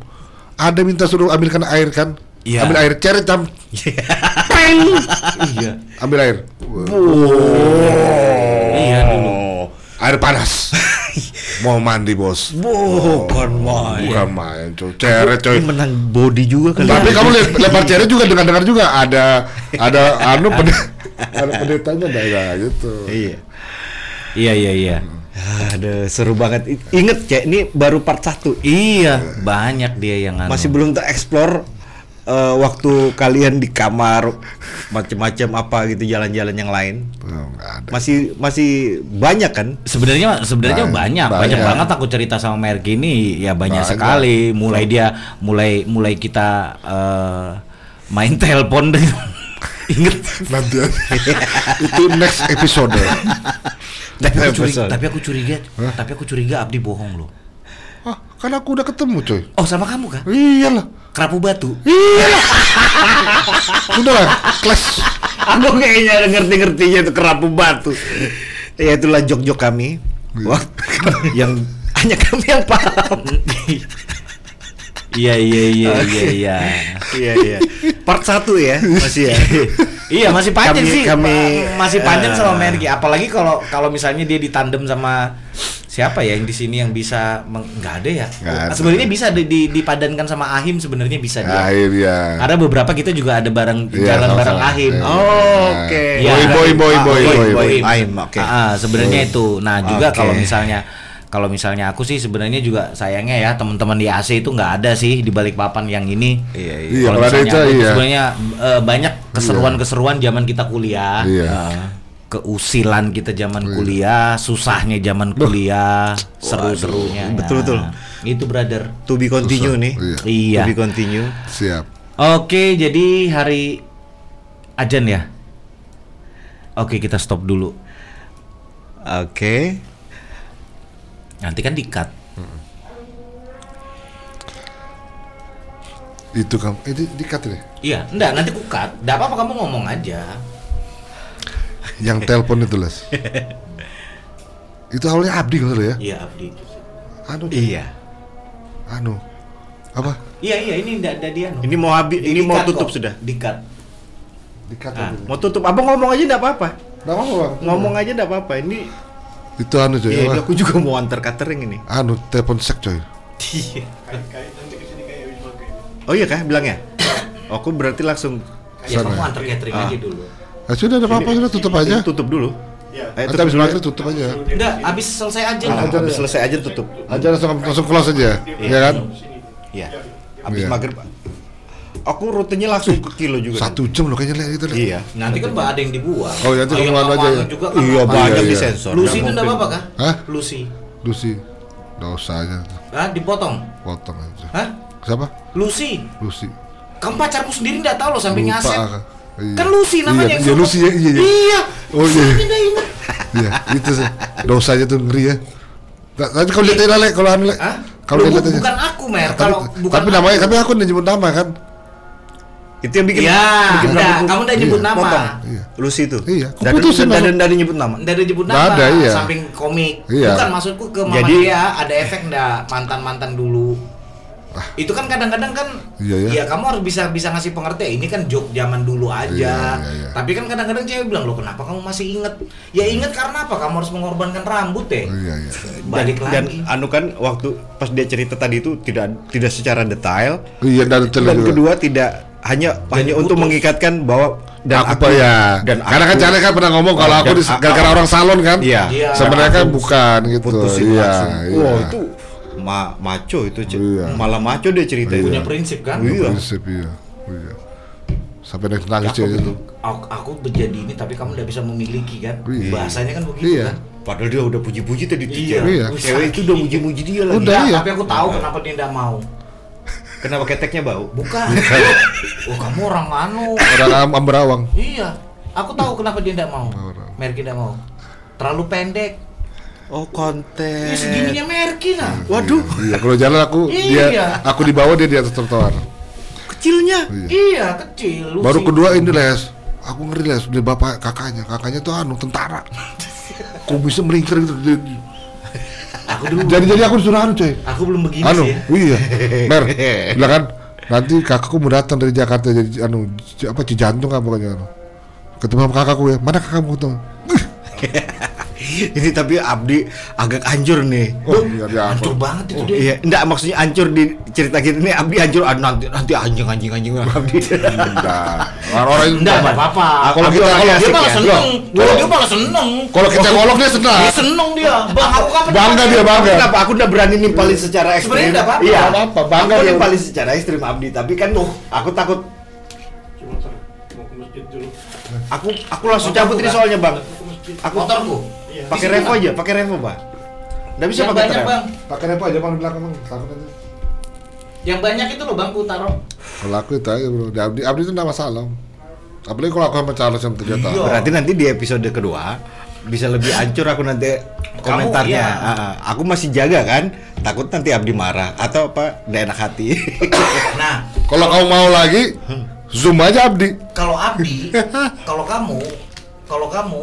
Ada minta suruh ambilkan air kan? Iya. Ambil air ceret jam. iya. Ambil air. Iya dulu. Oh, air panas. Mau mandi bos. bukan main Bukan main coy. Ceret coy. Menang body juga kali Tapi ya. kamu lihat lempar ceret juga dengar-dengar juga ada ada anu pende, ada pendetanya enggak ya gitu. iya Iya iya iya. ada seru banget I- inget cek ini baru part 1 Iya, banyak dia yang anu. masih belum tereksplor eh, waktu kalian di kamar macem-macem apa gitu jalan-jalan yang lain Oh, enggak ada. masih masih banyak kan Sebenarnya sebenarnya Banyak, banyak, banyak, banyak. banget aku cerita sama Merki ini ya banyak, Banyak. sekali. Mulai dia mulai mulai kita eh, main telepon dengan inget Nanti itu next episode. tapi aku curiga, episode. tapi aku curiga tapi aku curiga Abdi bohong loh. Ah, kan aku udah ketemu coy. Oh sama kamu kan? Iyalah. Kerapu batu. Udah lah, kelas. aku kayaknya ada ngerti-ngertinya itu kerapu batu ya itulah jok-jok kami Wah, yang hanya kami yang paham Iya iya iya iya iya. iya iya part satu ya masih ya Iya masih panjang Kami- sih. kami- Ma- masih panjang sama eh, Merki. Apalagi kalau kalau misalnya dia ditandem sama siapa ya yang di sini yang bisa meng- nggak ada ya. Ada. Sebenarnya bisa di, di- dipadankan sama Ahim sebenarnya bisa dia. Akhir ya. Ada beberapa kita juga ada bareng Iya, jalan bareng Ahim. Iya. Oh, oke. Iya. Boy, boy, boy, Ah, boy, boy, boy. Ahim, oke. Ah, ah, sebenarnya itu. Nah, juga kalau misalnya kalau misalnya aku sih sebenarnya juga sayangnya ya teman-teman di AC itu nggak ada sih di balik papan yang ini. Iya, iya. Iya, Kalau misalnya itu, iya. sebenarnya eh, banyak keseruan-keseruan zaman kita kuliah. Iya. Eh, keusilan kita zaman kuliah, susahnya zaman kuliah, seru-serunya. betul, betul. Nah, Itu brother. to be continue nih Iya. Iya. to be continue Siap. Oke, jadi hari ajan ya. Oke, kita stop dulu. oke Nanti kan di-cut. Itu kamu. Eh, di, di cut ini. Iya, enggak, nanti ku cut. Enggak apa-apa kamu ngomong aja. Yang telepon itu les. itu awalnya Abdi kalau ya. Iya, Abdi. Anu. iya Anu. Apa? Iya, iya, ini enggak ada dia. ini mau habis ini mau tutup sudah Di-cut. Di cut Ah. Mau tutup abang ngomong aja enggak apa-apa Nggak apa bang. Ngomong aja enggak apa-apa. Ini Itu anu coy. iya, apa? aku juga mau antar catering ini. Anu telepon sek coy. Iya. Kayak kayak nanti ke sini kayak Wisma kayak Oh iya kah bilangnya? Aku berarti langsung Ya kamu antar catering Ah. aja dulu. Ya sudah ada apa-apa sudah tutup aja. tutup dulu. Iya. Eh, Nanti tutup habis maghrib tutup aja. Udah, habis selesai aja Ah. Aja habis selesai aja tutup. Aja langsung langsung close aja. Iya kan? Iya. Habis Iya. maghrib. Aku rutenya langsung ke kilo juga. Satu jam loh kayaknya lihat itu. lihat. Iya. Nanti kan ada yang dibuang. Oh, nanti anu nggak aja ya? juga kan Iya banyak Iya, di iya. sensor. Lucy itu enggak apa-apa kah? Hah? Lucy. Lucy. Nggak usah aja. Hah, dipotong. Potong aja. Hah? Siapa? Lucy. Lucy. Kamu pacarmu sendiri enggak tahu loh sampai Lupa, nyaset. Iya. Kan Lucy namanya Iya, yang iya suruh- Lucy ya, iya, iya. Iya. Oh, iya. Iya, itu sih. Dosanya tuh ngeri ya. Nah, Nanti kau lihat aja Lek, kalau anu? Kalau lihat aja. bukan aku, Mer. Tapi, Kalau bukan tapi namanya, tapi aku udah nyebut nama kan. Itu yang bikin Iya, bikin enggak, rambut kamu udah Iya, nyebut nama. potong. Iya. Lucy itu. Iya, Dan dan nama. dan nyebut nama. Ada nyebut nama, ada, iya. samping komik. Iya. Bukan maksudku ke Mama Jadi- dia ada efek nggak mantan-mantan dulu. Itu kan kadang-kadang kan Ah. Iya, iya. ya kamu harus bisa bisa ngasih pengertian. Ini kan joke zaman dulu aja. Iya, iya, iya. Tapi kan kadang-kadang cewek bilang, "Loh, kenapa kamu masih inget?" Ya inget karena apa? Kamu harus mengorbankan rambut deh. Oh, iya, iya. Balik dan, lagi. anu kan waktu pas dia cerita tadi itu tidak tidak secara detail Iya, dan dan juga. kedua tidak hanya hanya untuk putus. mengikatkan bahwa dan aku, apa ya? dan Karena kan aku- Cale kan pernah ngomong kalau aku dan gara-gara orang salon kan. Iya. Iya. Sebenarnya kan bukan gitu. putusin iya, langsung. iya. Wah itu ma maco itu. Iya. malah maco dia cerita itu. Punya prinsip kan? Iya. Prinsip iya. Iya. Sampai nangis nangis Aku, cewek itu. aku, aku menjadi ini tapi kamu udah bisa memiliki kan? Iya. Bahasanya kan begitu Iya. kan? Padahal dia udah puji-puji tadi tuh, Iya. Iya. Cewek itu udah muji-muji dia lagi. Udah, iya. tapi aku tahu kenapa dia tidak mau. Kenapa keteknya bau? Bukan. oh, kamu orang anu. Orang am amberawang. Iya. Aku tahu kenapa dia tidak mau. Merki tidak mau. Terlalu pendek. Oh Ini konten. segininya Merki lah. Waduh, Iya, kalau jalan aku Iya. dia aku di bawah dia di atas trotoar. kecilnya. Iya. Iya, kecil. Lucy. Baru kedua ini les. Aku ngeri les dari bapak kakaknya. Kakaknya tuh anu tentara. Kok bisa melingkar gitu. Aku dulu Jadi jadi aku disuruh anu coy. aku belum begini Anu, sih ya. iya. Mer, bilang kan nanti kakakku mau datang dari Jakarta jadi anu apa Cijantung apa pokoknya anu. Ketemu sama kakakku ya. Mana kakakmu ketemu? Ini tapi Abdi agak hancur nih. Oh, iya dia apa? Hancur banget itu dia. Iya, enggak maksudnya hancur di cerita kita ini Abdi hancur ah, nanti nanti anjing anjing anjing Abdi. Enggak. Orang-orang itu Enggak apa-apa. Kalau Abdi kita kalau Dia asik malah ya. seneng. Kalau dia malah seneng. kalau kita ngolok dia senang. Dia seneng dia. Bang, aku kapan Bangga dia bangga. Kenapa aku udah berani nimpalin secara ekstrim? Sebenarnya nggak apa-apa. Iya, Nggak apa-apa, bangga Aku dia. nimpalin secara ekstrim Abdi, tapi kan tuh aku takut Cuma ntar mau ke masjid dulu. aku aku langsung cabut ini soalnya, Bang. Aku Motorku. Iya. pakai revo aja, pakai revo, Bang. Enggak bisa pakai banyak. Bang. Pakai apa aja bang di belakang bang. Takut nanti. Yang banyak itu loh Bang, ku taruh. Kalau aku itu aja bro. Di Abdi, Abdi itu nama salam. Apalagi kalau aku sama Charles yang tiga tahun. Berarti nanti di episode kedua bisa lebih hancur aku nanti komentarnya. iya. Ah, ah. aku masih jaga kan, takut nanti Abdi marah atau apa, nggak enak hati. Nah, Kalau kamu mau lagi, zoom aja Abdi. kalau Abdi, kalau kamu, kalau kamu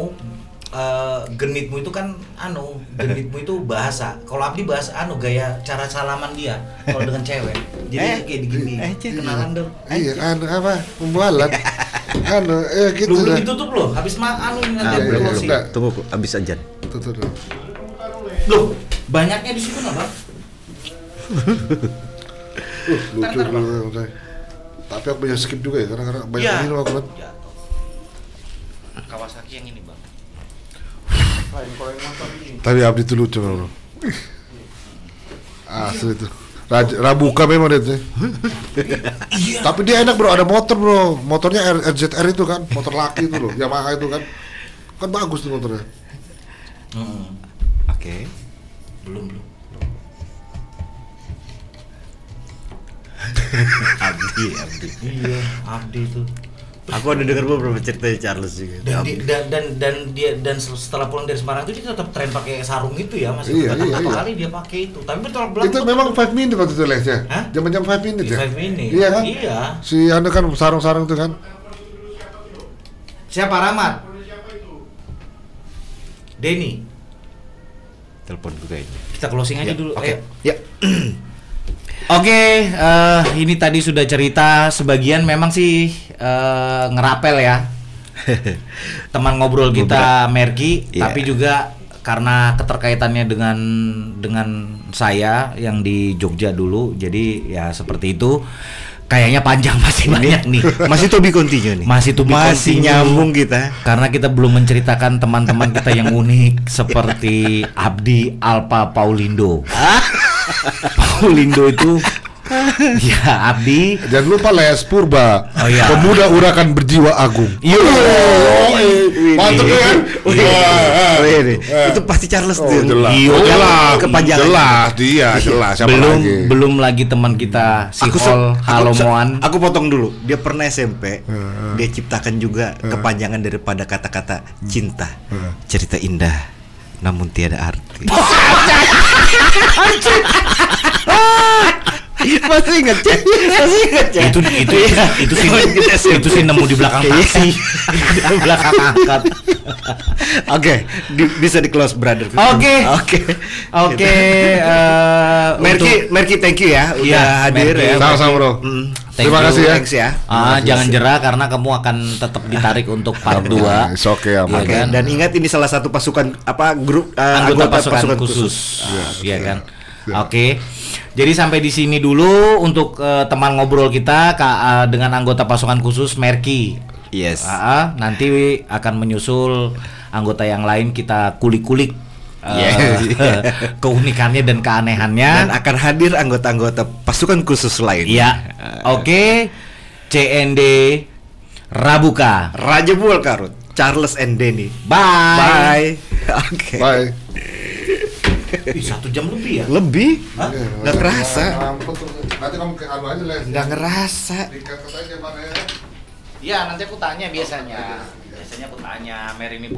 eh, genitmu itu kan anu, genitmu itu bahasa. Kalau Abdi bahasa anu gaya cara salaman dia kalau dengan cewek. Jadi Eh, kayak digini. eh. Kenalan dong. Iya, anu apa? Pembualan. anu, eh gitu Lu belum ditutup loh, habis ma anu nanti Ah, iya, belum, iya. closing. belum. Tunggu, abis aja. Tuh, tuh, tuh. Loh, banyaknya di situ nggak bang? Uh, lucu dulu. Bang. Tapi aku banyak skip juga ya, karena, karena banyak Iya. minum aku kan. Jatuh. Kawasaki yang ini bang. Lain kalau yang motor ini. Tapi Abdi itu lucu bro. Asli itu. Raja, Rabuka memang dia tuh. Tapi dia enak bro, ada motor bro. Motornya R, RZR itu kan, motor laki itu loh, Yamaha itu kan. Kan bagus tuh motornya. Hmm, Oke. belum belum. Abdi, Abdi. Iya, Abdi itu. Aku ada dengar beberapa cerita Charles juga. Dan, di- dan dan dan dia dan setelah pulang dari Semarang itu dia tetap tren pakai sarung itu ya masih Iya, iya, iya. kali dia pakai itu. Tapi bertolak belakang. Itu memang 5 minute waktu itu lesnya. Hah? Jam-jam 5 minute ya. Five minute. Iya kan? Iya. Si anu kan sarung-sarung itu kan. Siapa Rahmat? Denny. Telepon gue kayaknya. Kita closing aja Ya, dulu. Oke. Ayo. Ya. Oke, eh, ini tadi sudah cerita sebagian memang sih eh, ngerapel ya. teman ngobrol kita Merki, Iya. tapi juga karena keterkaitannya dengan dengan saya yang di Jogja dulu, jadi ya seperti itu. Kayaknya panjang masih banyak nih. Masih to be continue nih. Masih to be Masih continue. nyambung kita. Karena kita belum menceritakan teman-teman kita yang unik seperti Abdi Alpa Paulindo. Paulindo itu ya Abdi Jangan lupa Les Purba. Oh, iya. Pemuda urakan berjiwa agung. Yo. Mantep kan? Eh. Itu pasti Charles Oh, tuh. jelas. Iya, Oh, jelas. kepanjangan. Jelas dia, jelas. Siapa belum lagi? belum lagi teman kita si se- Hol aku, Halomoan. aku potong dulu. Dia pernah SMP. Dia ciptakan juga kepanjangan daripada kata-kata cinta. Cerita indah namun tiada arti. Masih ingat Cek? Masih ingat Cek? itu itu itu sih itu sih nemu di belakang taksi di belakang angkat Oke, di- bisa di close brother. Oke. Oke. oke eh, Merki, Merki thank you ya udah Iya, hadir Merki. ya. Sama-sama bro. Mm. Thank Terima you. kasih ya. Thanks ya. ah jangan jerah karena kamu akan tetap ditarik untuk part 2 Nah, it's okay, aman. Oke, kan? dan ingat ini salah satu pasukan apa grup eh, anggota, pasukan, khusus, Iya kan. Oke. Jadi sampai di sini dulu untuk eh, teman ngobrol kita Kak, eh, dengan anggota pasukan khusus Merki. Yes. Ah, ah, nanti akan menyusul anggota yang lain kita kulik-kulik eh, keunikannya dan keanehannya. Dan akan hadir anggota-anggota pasukan khusus lain. Iya. Oke. CND Rabuka. Raja Buol Karut, Charles and Denny. Bye. Bye. Oke. Bye. Ih, satu jam lebih ya? Lebih? Hah? Nggak kerasa. Nanti kamu ke anu aja Les. Nggak ngerasa. Mana ya. Iya, nanti aku tanya biasanya. Biasanya aku tanya, Mary ini